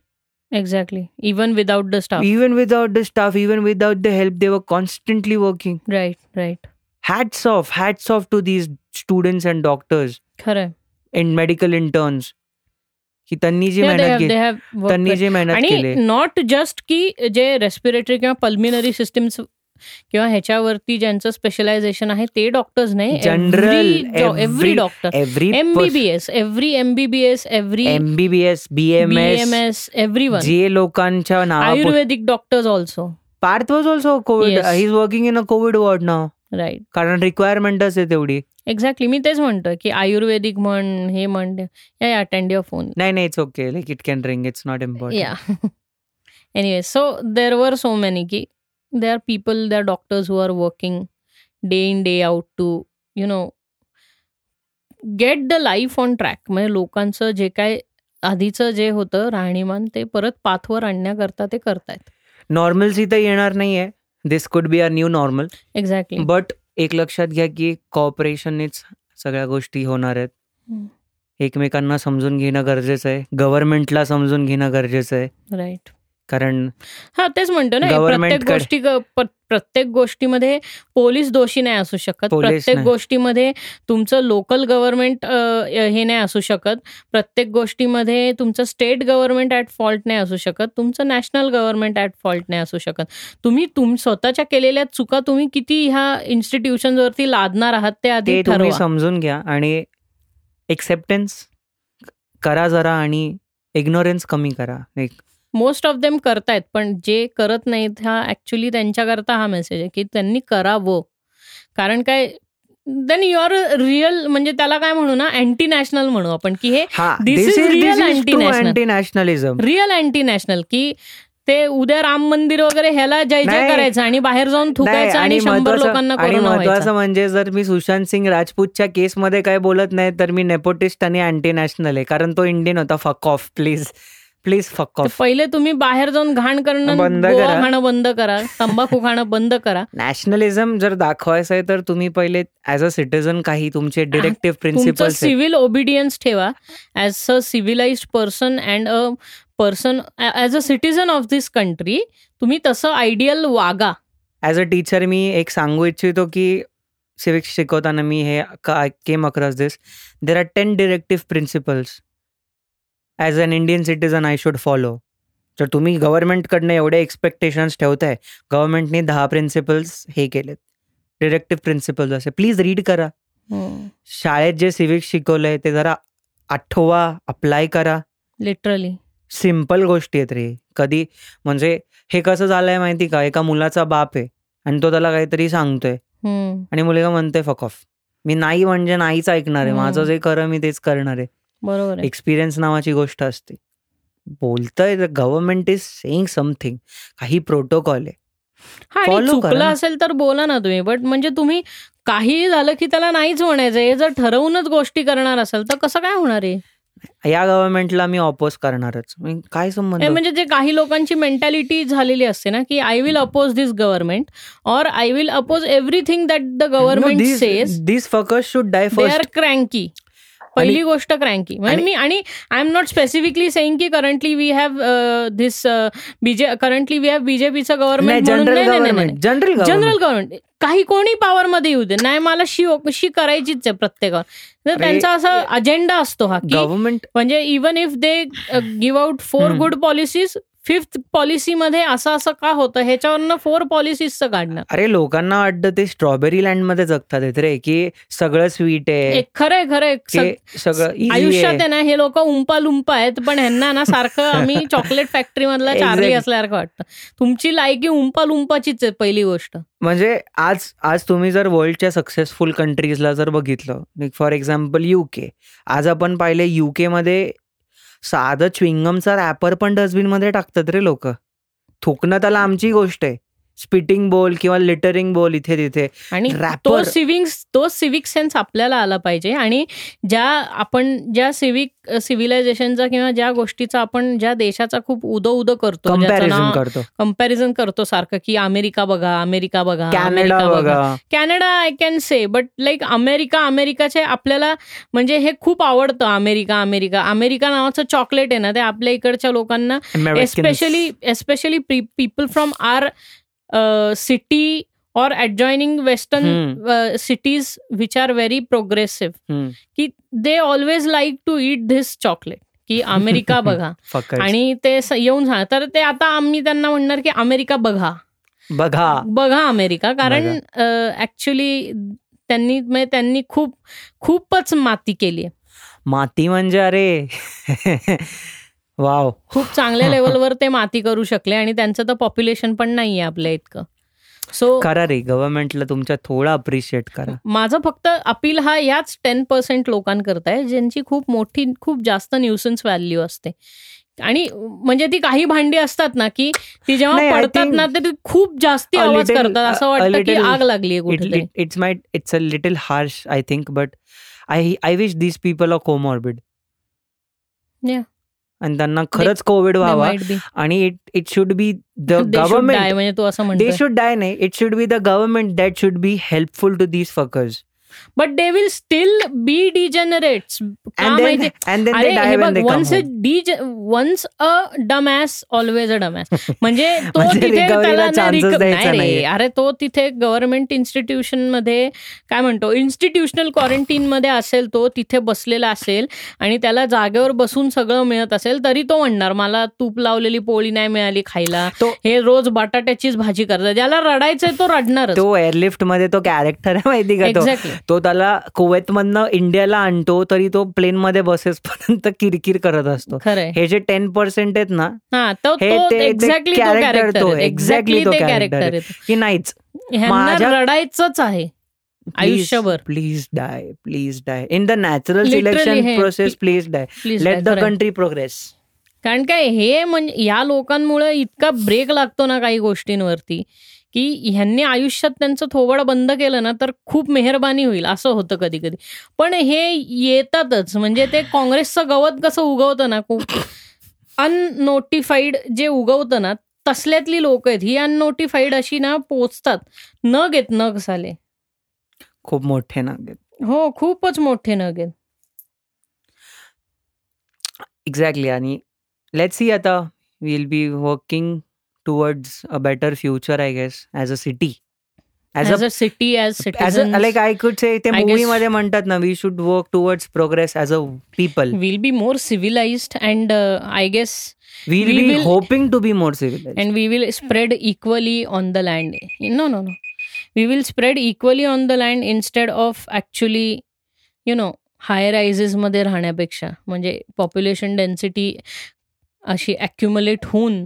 Exactly even without the staff Even without the staff, even without the help, they were constantly working. Right right Hats off, hats off to these students and doctors खरंय and medical interns. की त्यांनी जी मेहनत त्यांनी जी मेहनत आणि not just की जे respiratory किंवा पल्मिनरी सिस्टीम्स किंवा ह्याच्यावरती ज्यांचं स्पेशलायझेशन आहे ते डॉक्टर्स नाही. General every doctor every MBBS every MBBS every MBBS BMS every one जे लोकांच्या ayurvedic doctors also Parth was also COVID. He is working in a COVID ward now right कारण रिक्वायरमेंटच आहे तेवढी. एक्झॅक्टली मी तेच म्हणतोय की आयुर्वेदिक म्हण हे म्हण या अटेंड युअर फोन नाही नाही it's okay like it can ring it's not important yeah anyway so there were so many की they are people they are doctors who are working day in day out to you know get the life on track म्हणजे लोकांचं जे काय आधीचं जे होतं राहणीमान ते परत पाथवर आणण्याकरता ते करतायत. नॉर्मलसी तर येणार नाहीये. This could be our new normal exactly but एक लक्षात घ्या की कॉपरेशननेच सगळ्या गोष्टी होणार आहेत. एकमेकांना समजून घेणं गरजेचं आहे. गव्हर्नमेंटला समजून घेणं गरजेचं आहे. राईट कारण हा तेच म्हणतो ना प्रत्येक गोष्टी प्रत्येक गोष्टीमध्ये पोलीस दोषी नाही असू शकत. प्रत्येक. गोष्टीमध्ये तुमचं लोकल गव्हर्नमेंट हे नाही असू शकत. प्रत्येक गोष्टीमध्ये तुमचं स्टेट गव्हर्नमेंट ॲट फॉल्ट नाही असू शकत. तुमचं नॅशनल गव्हर्नमेंट ॲट फॉल्ट नाही असू शकत. तुम्ही तुम स्वतःच्या केलेल्या चुका तुम्ही किती ह्या इन्स्टिट्यूशनवरती लादणार आहात ते आधी समजून घ्या आणि एक्सेप्टन्स करा जरा आणि इग्नोरन्स कमी करा. एक मोस्ट ऑफ देम करतायत पण जे करत नाहीत हा ऍक्च्युली त्यांच्याकरता हा मेसेज आहे की त्यांनी करावं कारण काय देन यू आर रिअल म्हणजे त्याला काय म्हणू ना अँटी नॅशनल म्हणू आपण की हे this is anti-national. Anti nationalism real anti national की ते उद्या राम मंदिर वगैरे ह्याला जय जय. करायचं आणि बाहेर जाऊन थुकायचं आणि शंभर लोकांना आणि कोरोना महत्वाचं म्हणजे जर मी सुशांत सिंग राजपूतच्या केसमध्ये काय बोलत नाही तर मी नेपोटिस्ट आणि अँटी नॅशनल आहे कारण तो इंडियन होता fuck off please please fuck पहिले तुम्ही बाहेर जाऊन घाण करणं बंद करा. खाणं बंद करा तंबाखू खाणं बंद करा. नॅशनलिझम जर दाखवायचं आहे तर तुम्ही पहिले ऍज अ सिटीजन काही तुमचे डिरेक्टिव्ह तुमचं प्रिन्सिपल्स सिव्हिल ओबिडियन्स ठेवा. As a civilize person and a person as a citizen of this country तुम्ही तसं आयडियल वागा. ॲज अ टीचर मी एक सांगू इच्छितो की सिविक्स शिकवताना मी हे came across this there are ten directive principles as an Indian citizen I should follow जर तुम्ही गव्हर्नमेंटकडनं एवढे एक्सपेक्टेशन्स ठेवताय गव्हर्नमेंटने दहा प्रिन्सिपल्स हे केलेत. डिरेक्टिव्ह प्रिन्सिपल्स असे. प्लीज रीड करा. शाळेत जे सिविक्स शिकवलंय ते जरा आठवा अप्लाय करा. लिटरली सिंपल गोष्टी आहेत रे. कधी म्हणजे हे कसं झालंय माहिती का? एका मुलाचा बाप आहे आणि तो त्याला काहीतरी सांगतोय. आणि मुलगा म्हणतोय फक ऑफ मी नाही म्हणजे नाहीच ऐकणार आहे. माझं जे खरं मी तेच करणार आहे. बरोबर एक्सपिरियन्स नावाची गोष्ट असते. बोलतंय गव्हर्नमेंट इज सेईंग समथिंग काही प्रोटोकॉल आहे. हा चुकलं. असेल तर बोला ना तुम्ही बट म्हणजे तुम्ही काहीही झालं की त्याला नाहीच म्हणायचं. हे जर ठरवूनच गोष्टी करणार असेल तर कसं काय होणार आहे या गव्हर्नमेंटला मी ऑपोज करणारच. काय संबंध म्हणजे जे काही लोकांची मेंटॅलिटी झालेली असते ना की I will oppose this government or I will oppose everything that the government says this fucks should die are first cranky पहिली गोष्ट क्रँकी. म्हणजे मी आणि I am not specifically saying की currently we have this BJ currently we have बीजेपीचं government general general general government काही कोणी power मध्ये येऊ दे. नाही मला शी शी करायचीच आहे प्रत्येकावर. तर त्यांचा असा अजेंडा असतो हा की गव्हर्नमेंट म्हणजे even if they give out four. Good policies fifth पॉलिसीमध्ये असं असं का होतं? ह्याच्यावरनं फोर पॉलिसीजचं काढणं. अरे लोकांना वाटतं ते स्ट्रॉबेरी लँडमध्ये जगतात आहेत रे की सगळं स्वीट आहे. खरंय खरंय. सगळं आयुष्यात आहे. ना हे लोक उंपा लुंपा आहेत पण ह्यांना ना सारखं आम्ही चॉकलेट फॅक्टरी मधला चार्ली. असल्यासारखं वाटतं. तुमची लायकी उंपा लुंपाचीच आहे पहिली गोष्ट. म्हणजे आज आज तुम्ही जर वर्ल्डच्या सक्सेसफुल कंट्रीजला जर बघितलं फॉर एक्झाम्पल युके आज आपण पाहिले युके मध्ये साधं च्विंगमचा रॅपर पण डस्टबिनमध्ये टाकतात रे लोक. थुकणं त्याला आमची गोष्ट आहे. स्पिटिंग बोल किंवा लिटरिंग बोल इथे तिथे. आणि तो सिव्हिंग तो सिव्हिक सेन्स आपल्याला आला पाहिजे. आणि ज्या आपण ज्या सिव्हिक सिव्हिलायझेशनचा किंवा ज्या गोष्टीचा आपण ज्या देशाचा खूप उदो उदो करतो कंपॅरिझन करतो. करतो सारखं की अमेरिका बघा अमेरिका बघा कॅनडा अमेरिका बघा. Canada I can say but like America अमेरिकाचे आपल्याला म्हणजे हे खूप आवडतं अमेरिका अमेरिका. अमेरिका नावाचं चॉकलेट आहे ना ते आपल्या इकडच्या लोकांना. Especially especially people from our city और uh, cities which are very progressive. Hmm. की they always like to eat this chocolate की अमेरिका बघा. आणि ते येऊन सांग तर ते आता आम्ही त्यांना म्हणणार की अमेरिका बघा. बघा. बघा अमेरिका. कारण ऍक्च्युली त्यांनी त्यांनी खूप खूपच माती केली माती म्हणजे अरे वाव. खूप चांगल्या लेवलवर ते माती करू शकले आणि त्यांचं तर पॉप्युलेशन पण नाहीये आपल्या इतकं. सो करा रे गव्हर्नमेंटला तुमच्या थोडा अप्रिशिएट करा. माझं फक्त अपील हा याच टेन पर्सेंट लोकांकरता आहे ज्यांची खूप मोठी खूप जास्त न्यूसन्स व्हॅल्यू असते. आणि म्हणजे ती काही भांडी असतात ना की ती जेव्हा पडतात ना तर ती खूप जास्ती आवाज करतात. असं वाटतं की आग लागली it's my it's a little harsh I think but I I wish these people are comorbid. आणि त्यांना खरंच कोविड व्हावा. आणि it it should be the They should die, government म्हणजे तू असं दे शुड डाय नाही. It should be the government that should be helpful to these fuckers but they will still be degenerates हे once the once a dumbass always a dumbass म्हणजे तो तिथे नाही. अरे तो तिथे गव्हर्नमेंट इन्स्टिट्यूशनमध्ये काय म्हणतो इन्स्टिट्यूशनल क्वारंटीन मध्ये असेल तो तिथे बसलेला असेल आणि त्याला जागेवर बसून सगळं मिळत असेल तरी तो म्हणणार मला तूप लावलेली पोळी नाही मिळाली खायला हे रोज बटाट्याचीच भाजी करतात ज्याला रडायचंय तो रडणारच तो एअरलिफ्टमध्ये तो कॅरेक्टर आहे माहिती का तो त्याला कुवेत मधनं इंडियाला आणतो तरी तो प्लेन मध्ये बसेसपर्यंत किरकिर करत असतो. हे जे टेन पर्सेंट आहेत ना कॅरेक्टर तो, एक्झॅक्टली तो कॅरेक्टर की नाहीच. माझ्या- रडायचंच आहे. आयुष्यभर. Please die please die in the natural selection process please die let the country progress कारण काय हे म्हणजे या लोकांमुळे इतका ब्रेक लागतो ना काही गोष्टींवरती. की ह्यांनी आयुष्यात त्यांचं थोबड बंद केलं ना तर खूप मेहरबानी होईल. असं होतं कधी कधी पण हे येतातच. म्हणजे ते काँग्रेसचं गवत कसं उगवतं ना खूप अननोटिफाईड जे उगवतं ना तसल्यातली लोक आहेत. ही अननोटिफाईड अशी ना पोचतात. नग आहेत नग साले. खूप मोठे नाग हो खूपच मोठे नग आहेत. एक्झॅक्टली आणि लेट सी आता. Will be working towards a better future I guess as a city as as a city as as a like I could say ते I मूवी guess- मध्ये म्हणतात ना we should work towards progress as a people will be more civilized and I guess will We be will- hoping to be more civilize and we will spread equally on the land. No, no, no. We will spread equally on the land instead of actually, you know, high रायझेसमध्ये राहण्यापेक्षा म्हणजे population density अशी accumulate होऊन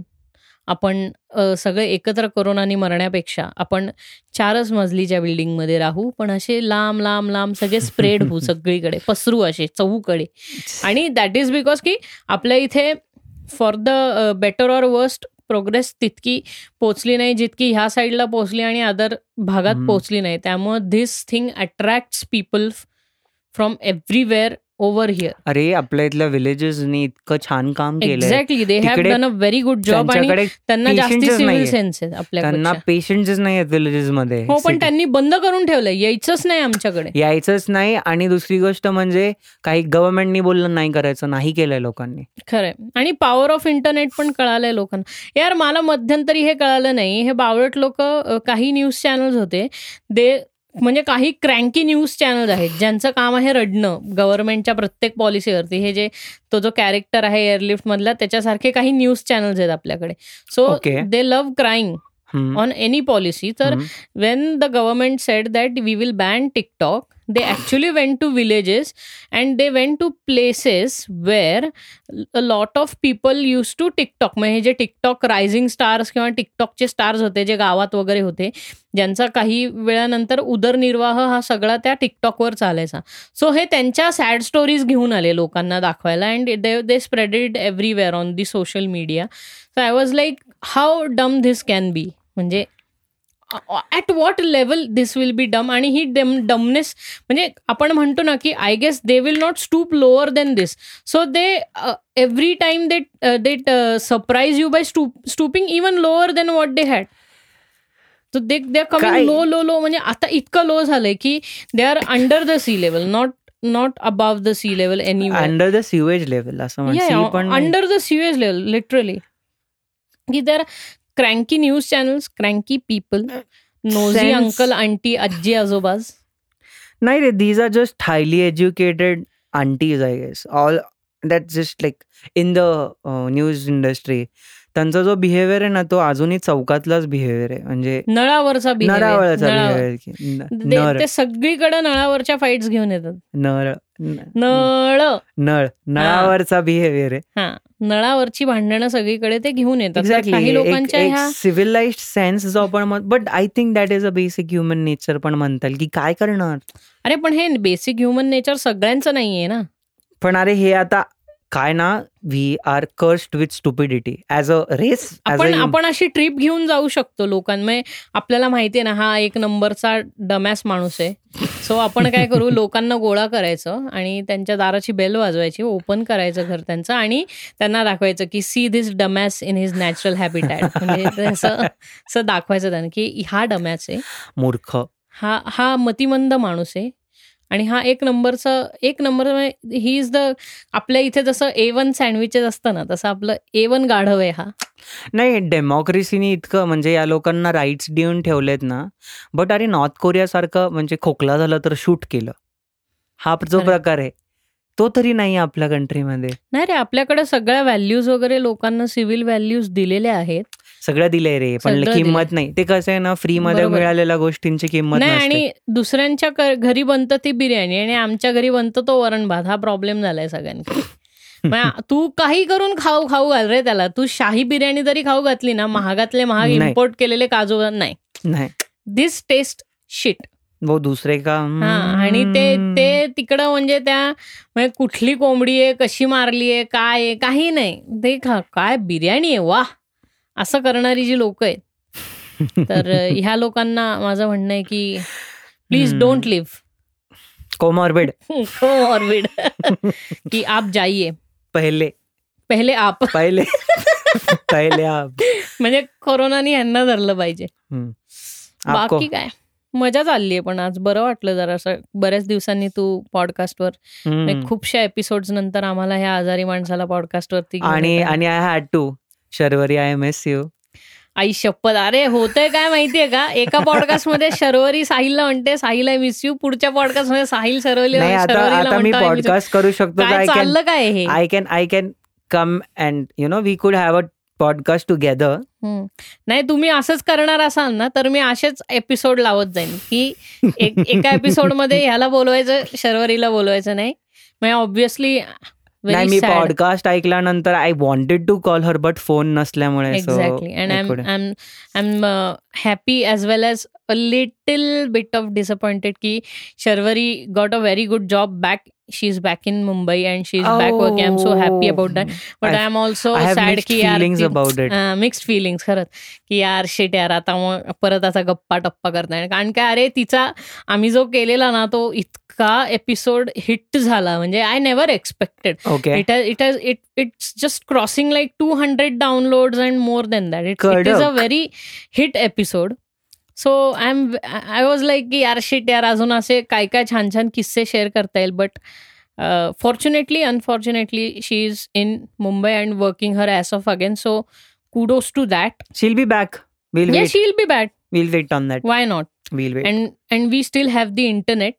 आपण सगळे एकत्र करोनाने मरण्यापेक्षा आपण चारच मजलीच्या बिल्डिंगमध्ये राहू पण असे लांब लांब लांब सगळे स्प्रेड होऊ सगळीकडे पसरू असे चहूकडे आणि दॅट इज बिकॉज की आपल्या इथे for the better or worst progress तितकी पोचली नाही जितकी ह्या साईडला पोचली आणि अदर भागात. पोचली नाही त्यामुळे this thing attract people from everywhere over here अरे आपल्या इथल्या विलेजेसनी इतकं छान काम केलंय. Exactly they have done a very good job आणि त्यांना जास्ती सिव्हिल. सेन्स आहेत त्यांना आपल्याकडे पेशन्सच नाही आहेत विलेजेस मध्ये हो पण त्यांनी बंद करून ठेवलंय. यायचंच नाही आमच्याकडे. यायचंच नाही. आणि दुसरी गोष्ट म्हणजे काही गव्हर्नमेंटनी बोललं नाही करायचं नाही केलंय लोकांनी. खरंय. आणि पॉवर ऑफ इंटरनेट पण कळालंय लोकांना. यार मला मध्यंतरी हे कळालं नाही. हे बावळट लोक काही न्यूज चॅनल्स होते. दे म्हणजे काही क्रँकी न्यूज चॅनल आहेत ज्यांचं काम आहे रडणं गव्हर्नमेंटच्या प्रत्येक पॉलिसीवरती. हे जे तो जो कॅरेक्टर आहे एअरलिफ्ट मधला त्याच्यासारखे काही न्यूज चॅनल्स आहेत आपल्याकडे. So they love crying on any policy तर when the government said that we will ban TikTok they actually went to villages and they went to places where a lot of people used to TikTok म्हणजे जे TikTok rising stars किंवा टिकटॉकचे stars होते जे गावात वगैरे होते ज्यांचा काही वेळानंतर उदरनिर्वाह हा सगळा त्या टिकटॉकवर चालायचा. सो हे त्यांच्या सॅड स्टोरीज घेऊन आले लोकांना दाखवायला and they they spreaded everywhere on the social media so I was like how dumb this can be म्हणजे at what level this will be dumb आणि ही डम डमनेस म्हणजे आपण म्हणतो ना की I guess they will not stoop lower than this so they every time they they surprise you by stooping even lower than what they had they they are coming low low low म्हणजे आता इतकं low झालंय की they are under the sea level not not above the sea level any under the sewage level असं under the sewage level literally की दर cranky news channels, cranky people, nosy uncle, auntie, ajji, azobas. No, these are just highly educated aunties, I guess. All that's just like in the uh, news industry. त्यांचा जो behaviour आहे ना तो अजूनही चौकातलाच behaviour आहे. म्हणजे नळावरचा बिहेवियर ते सगळीकडे नळावरच्या फाईट्स घेऊन येतात. नळ. नळ. नळ. नळावरचा बिहेवियर आहे. नळावरची भांडणं सगळीकडे ते घेऊन येतात. काही लोकांच्या सिव्हिलाइज सेन्स जो आपण but I think that is a basic human nature पण म्हणता की काय करणार? अरे पण हे बेसिक ह्युमन नेचर सगळ्यांचं नाहीये ना. पण अरे हे आता काय ना we are cursed with stupidity as a race आपण आपण अशी ट्रिप घेऊन जाऊ शकतो लोकांमध्ये. आपल्याला माहितीये ना हा एक नंबरचा डमॅस माणूस आहे. सो आपण काय करू लोकांना गोळा करायचं आणि त्यांच्या दाराची बेल वाजवायची ओपन करायचं घर त्यांचं आणि त्यांना दाखवायचं की see this dumbass in his natural habitat म्हणजे असं दाखवायचं त्यांना की हा डमॅस आहे. मूर्ख. हा हा मतिमंद माणूस आहे. आणि हा एक नंबरचा एक नंबर ही इज द आपल्या इथे जसं ए वन सँडविचेस असतं ना तसं आपलं ए वन गाढव आहे हा. नाही डेमोक्रेसीने इतकं म्हणजे या लोकांना राईट्स देऊन ठेवलेत ना बट अरे नॉर्थ कोरियासारखं म्हणजे खोकला झालं तर शूट केलं. हा जो प्रकार आहे तो तरी नाही आपल्या कंट्रीमध्ये नाही रे आपल्याकडे सगळ्या व्हॅल्यूज वगैरे लोकांना सिव्हिल व्हॅल्यूज दिलेल्या आहेत. सगळं दिलंय रे पण किंमत नाही. ते कसं आहे ना फ्री मध्ये मिळालेल्या गोष्टींची किंमत नाही आणि दुसऱ्यांच्या घरी बनतं ती बिर्याणी आणि आमच्या घरी बनतं तो वरण भात. हा प्रॉब्लेम झालाय सगळ्यांना तू काही करून खाऊ खाऊ घाल रे त्याला. तू शाही बिर्याणी जरी खाऊ घातली ना महागातले महाग इम्पोर्ट केलेले काजू नाही. दिस टेस्ट शिट वो दुसरे का? आणि ते ते तिकडं म्हणजे त्या म्हणजे कुठली कोंबडी आहे कशी मारली आहे काय आहे काही नाही. ते काय बिर्याणी आहे वा असं करणारी जी लोक आहेत तर ह्या लोकांना माझं म्हणणं आहे की please don't live comorbid. Comorbid. की आप जाइए. पहिले. पहिले आप. पहिले. पहिले आप. म्हणजे कोरोनानी यांना धरलं पाहिजे. बाकी काय? मजा चालली आहे पण आज बरं वाटलं जरा असं बऱ्याच दिवसांनी तू पॉडकास्टवर खूपशा एपिसोड नंतर आम्हाला ह्या आजारी माणसाला पॉडकास्टवरती आणि आणि I had to Sharvari I am S you आई शपथ. अरे होतंय काय माहितीये का? एका पॉडकास्टमध्ये शर्वरी साहिलला म्हणते साहिल आय मिस यू पुढच्या पॉडकास्टमध्ये साहिल शर्वरी आता मी पॉडकास्ट करू शकतो चाललं काय हे? I can I can come and you know we could have a podcast together नाही तुम्ही असंच करणार असाल ना तर मी असेच एपिसोड लावत जाईन. की एका एपिसोडमध्ये ह्याला बोलवायचं शर्वरीला बोलवायचं नाही. म्हणजे ऑब्विसली नाही मी पॉडकास्ट ऐकल्यानंतर I wanted to call her but phone नसल्यामुळे exactly and I am am happy as well as a little bit of disappointed की Sharvari got a very good job back she is back in Mumbai and she is back working I am so happy about that but I am also sad की यार mixed feelings खरंच. की यार शेट यार आता मग परत असा गप्पा टप्पा करताय. कारण काय अरे तिचा आम्ही जो केलेला ना तो इतका एपिसोड हिट झाला. म्हणजे I never expected it it it it's just crossing like two hundred download and more than that it it is a very hit episode so I am I was like की यार shit यार अजून असे काय काय छान छान किस्से शेअर करता येईल. But fortunately unfortunately she is in Mumbai and working her ass off again so kudos to that she'll be back she'll be back will wait on that why not will wait and and we still have the internet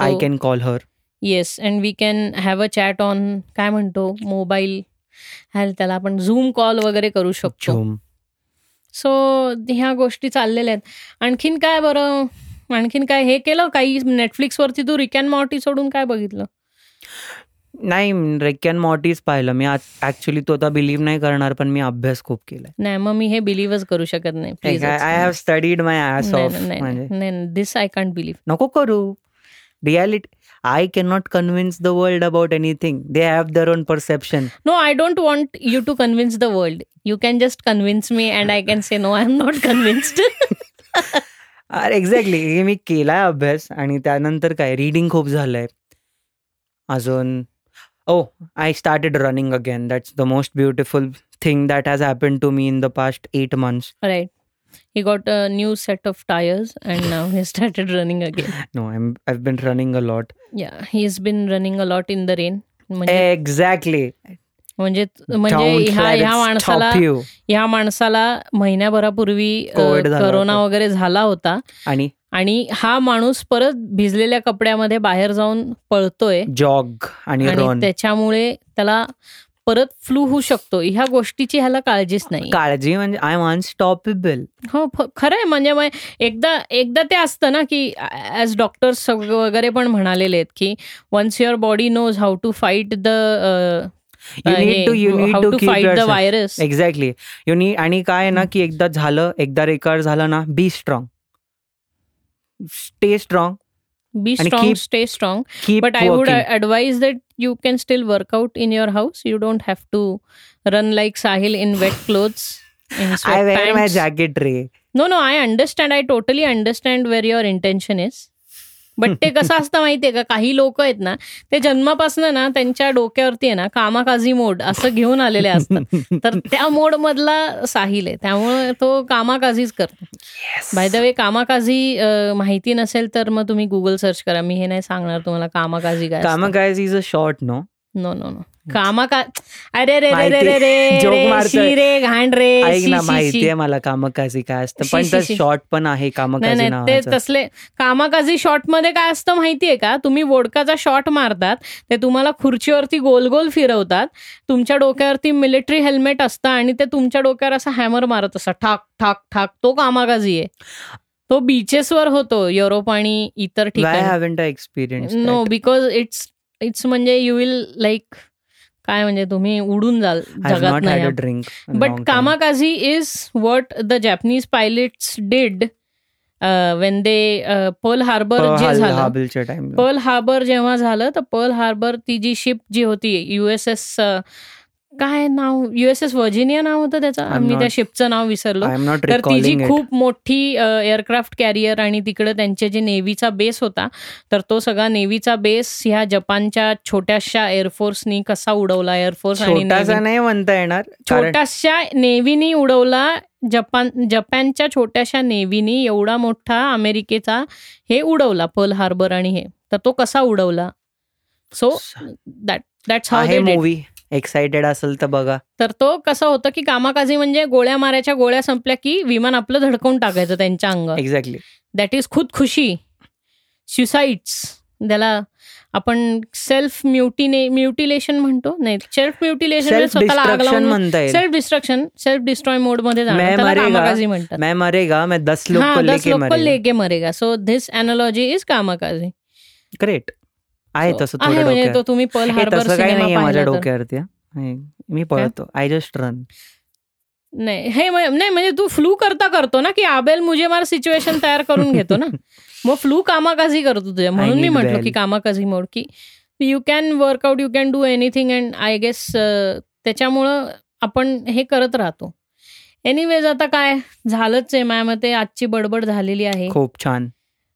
I can call her yes and we can have a chat on काय म्हणतो mobile त्याला आपण zoom call वगैरे करू शकतो. So ह्या गोष्टी चाललेल्या आहेत. आणखीन काय बरं? आणखीन काय हे केलं? काही नेटफ्लिक्सवरती तू रिकॅन मॉर्टी सोडून काय बघितलं? नाही रिक अँड मॉर्टीज पाहिलं. मी ऍक्च्युली तो आता बिलीव्ह नाही करणार पण मी अभ्यास खूप केलाय. नाही मग मी हे बिलीव्हच करू शकत नाही. Please I have studied my off म्हणजे. नाही दिस आय कांट बिलीव्ह नको करू. reality I can not convince the world about anything they have their own perception no I don't want you to convince the world you can just convince me and I can say no I am not convinced exactly हे मी केलाय अभ्यास आणि त्यानंतर काय reading खूप झालंय अजून oh I started running again that's the most beautiful thing that has happen to me in the past eight months right he got a new set of tires and now he started running again no I I've been running a lot. yeah he's been running a lot in the rain म्हणजे Exactly. म्हणजे म्हणजे ह्या ह्या माणसाला. ह्या माणसाला महिन्याभरापूर्वी corona. वगैरे झाला होता आणि आणि हा माणूस परत भिजलेल्या कपड्यामध्ये बाहेर जाऊन पळतोय जॉग आणि त्याच्यामुळे त्याला परत फ्लू होऊ शकतो. ह्या गोष्टीची ह्याला काळजीच नाही. काळजी म्हणजे आय एम अनस्टॉपेबल हो खरं आहे म्हणजे एकदा एकदा ते असतं ना की ॲज डॉक्टर्स वगैरे पण म्हणालेले आहेत की once your body knows how to fight the need need virus exactly you knee आणि काय ना की एकदा झालं एकदा रिकवर झालं ना be strong stay strong be strong keep, stay strong. but i would advise that you can still work out in your house. You don't have to run like sahil in wet clothes in i wear pants. my jacket ray. No no i understand. I totally understand where your intention is. But ते कसं असतं माहितीये का? काही लोक आहेत ना ते जन्मापासून ना त्यांच्या डोक्यावरती आहे ना कामाकाजी मोड असं घेऊन आलेले असतात. तर त्या मोड मधला साहिल आहे. त्यामुळे तो कामाकाजीच करतो. बाय द वे कामाकाजी माहिती नसेल तर मग तुम्ही गुगल सर्च करा. मी हे नाही सांगणार तुम्हाला कामाकाजी काय कामा काय is a short no no no no कामाका अरे रे रे रे रे रे घाण रे ऐक शी, ना शी, माहिती शी. आहे मला कामकाजी काय असतं पण तर. शॉर्ट पण आहे कामकाजी ते तसले कामाकाजी शॉटमध्ये काय असतं माहितीये का? तुम्ही वोडकाचा शॉट मारतात ते तुम्हाला खुर्चीवरती गोल गोल फिरवतात तुमच्या डोक्यावरती मिलिटरी हेल्मेट असतं आणि ते तुमच्या डोक्यावर असं हॅमर मारत असतात ठाक ठाक ठाक तो कामाकाजी आहे. तो बीचेसवर होतो युरोप आणि इतर ठिकाणी. नो बिकॉज इट्स इट्स म्हणजे यू विल लाईक काय म्हणजे तुम्ही उडून जाल जगात नाही is what the Japanese pilots did uh, when they uh, Pearl Harbor जे झालं पर्ल हार्बर जेव्हा झालं तर पर्ल हार्बर ती जी शिप जी होती युएसएस काय नाव? युएसएस व्हर्जिनिया नाव होतं त्याचं? मी त्या शिपचं नाव विसरलो. तर ती जी खूप मोठी एअरक्राफ्ट कॅरियर आणि तिकडे त्यांचे जे नेव्हीचा बेस होता तर तो सगळा नेव्हीचा बेस ह्या जपानच्या छोट्याशा एअरफोर्सनी कसा उडवला? एअरफोर्स आणि नाही म्हणता येणार छोट्याशा नेव्हीनी उडवला जपान जपानच्या छोट्याशा नेव्हीनी एवढा मोठा अमेरिकेचा हे उडवला पर्ल हार्बर आणि हे. तर तो कसा उडवला? So that that's how movie excited असेल तर बघा. तर तो कसं होतं की कामाकाजी म्हणजे गोळ्या मारायच्या गोळ्या संपल्या की विमान आपलं धडकवून टाकायचं त्यांच्या अंगावर एक्झॅक्टली दॅट इज खुद खुशी. सुसाइड्स त्याला आपण सेल्फ म्युटिने म्युटिलेशन म्हणतो. नाही सेल्फ म्युटिलेशन सेल्फ स्वतःला आग डिस्ट्रक्शन लावून म्हणता येईल. सेल्फ डिस्ट्रक्शन सेल्फ डिस्ट्रॉय मोडमध्ये मरेगा, कामाकाजी म्हणतात. मैं मरेगा मैं दस लोग को दस लेके लोक मरेगा. सो धिस अनॉलॉजी इज कामाकाजी. ग्रेट आहे तसं आहे थोडं म्हणजे डोक्यात. तो तुम्ही पर्ल हार्बर तसं काही नाहीये माझ्या. डोक्यावरती मी पळतो. आय जस्ट रन नाही हे नाही म्हणजे तू फ्लू करता करतो ना की आबेल मुझे मार सिच्युएशन तयार करून घेतो ना. मग फ्लू कामाकाजी करतो तुझ्या म्हणून मी म्हटलो. की कामाकाजी मोड की you can work out you can do anything and I guess त्याच्यामुळं आपण हे करत राहतो. एनिवेज आता काय? झालंच आहे माझ्या मते. आजची बडबड झालेली आहे. खूप छान.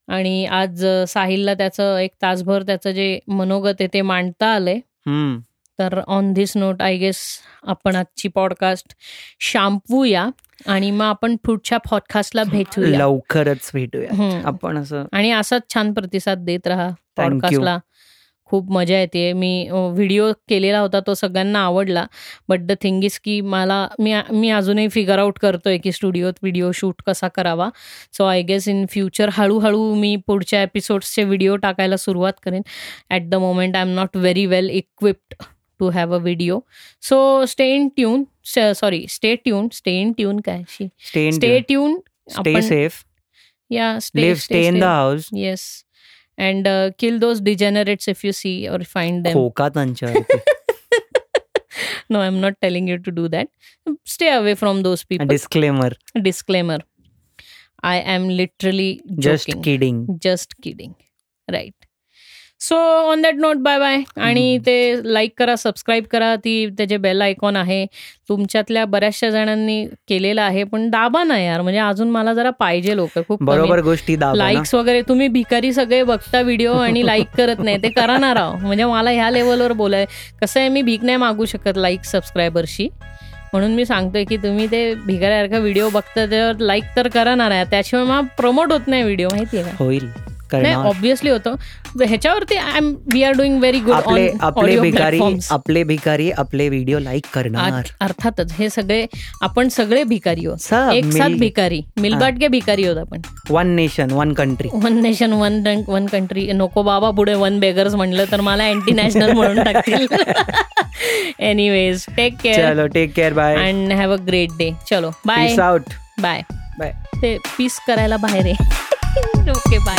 आणि आज साहिलला त्याचं एक तासभर त्याचं जे मनोगत आहे ते मांडता आलंय. तर on this note I guess आपण आजची पॉडकास्ट शांपवूया आणि मग आपण पुढच्या पॉडकास्टला भेटूया. लवकरच भेटूया. आपण असं आणि असाच छान प्रतिसाद देत राहा. पॉडकास्टला खूप मजा येते. मी व्हिडिओ केलेला होता तो सगळ्यांना आवडला. बट द थिंग इज की मला मी मी अजूनही फिगर आउट करतोय की स्टुडिओत व्हिडिओ शूट कसा करावा. So I guess in future हळूहळू मी पुढच्या एपिसोड्सचे व्हिडिओ टाकायला सुरुवात करेन. At the moment I am not very well equipped to have a video so stay in tune sorry stay tune stay in tune काय? स्टे ट्यून स्टे सेफ या stay in the house yes and uh, kill those degenerates if you see or find them. no, I'm not telling you to do that. Stay away from those people. A disclaimer. Disclaimer. I am literally joking. Just kidding. Just kidding. Right. So on that note bye bye आणि ते like करा subscribe करा. ती त्याचे bell icon आहे तुमच्यातल्या बऱ्याचशा जणांनी केलेलं आहे. पण दाबा ना यार. म्हणजे अजून मला जरा पाहिजे लोक खूप बरोबर गोष्टी लाईक्स वगैरे तुम्ही भिकारी सगळे बघता व्हिडिओ आणि लाईक करत नाही. ते करा ना राव. म्हणजे मला ह्या लेवलवर बोलाय कसं आहे मी भीक नाही मागू शकत लाईक सबस्क्रायबरशी म्हणून मी सांगतोय की तुम्ही ते भिकाऱ्यासारखा व्हिडिओ बघता त्यावर लाईक तर करणार आहे त्याशिवाय मग प्रमोट होत नाही व्हिडिओ माहितीये का? होईल. ऑब्विसली होतं. ह्याच्यावरती I am we are doing very good आपले आपले भिकारी आपले भिकारी आपले व्हिडिओ लाईक करणार. अर्थातच हे सगळे आपण सगळे भिकारी आहोत. एक साथ भिकारी. मिलबाट के भिकारी होत आपण. One nation one country one nation one one country नको बाबा पुढे वन बेगर्स म्हणलं तर मला अँटी नॅशनल म्हणून टाकतील. एनिवेज टेक केअर चलो take care bye and have a great day चलो बाय आउट बाय बाय ते पीस करायला बाहेर आहे ओके बाय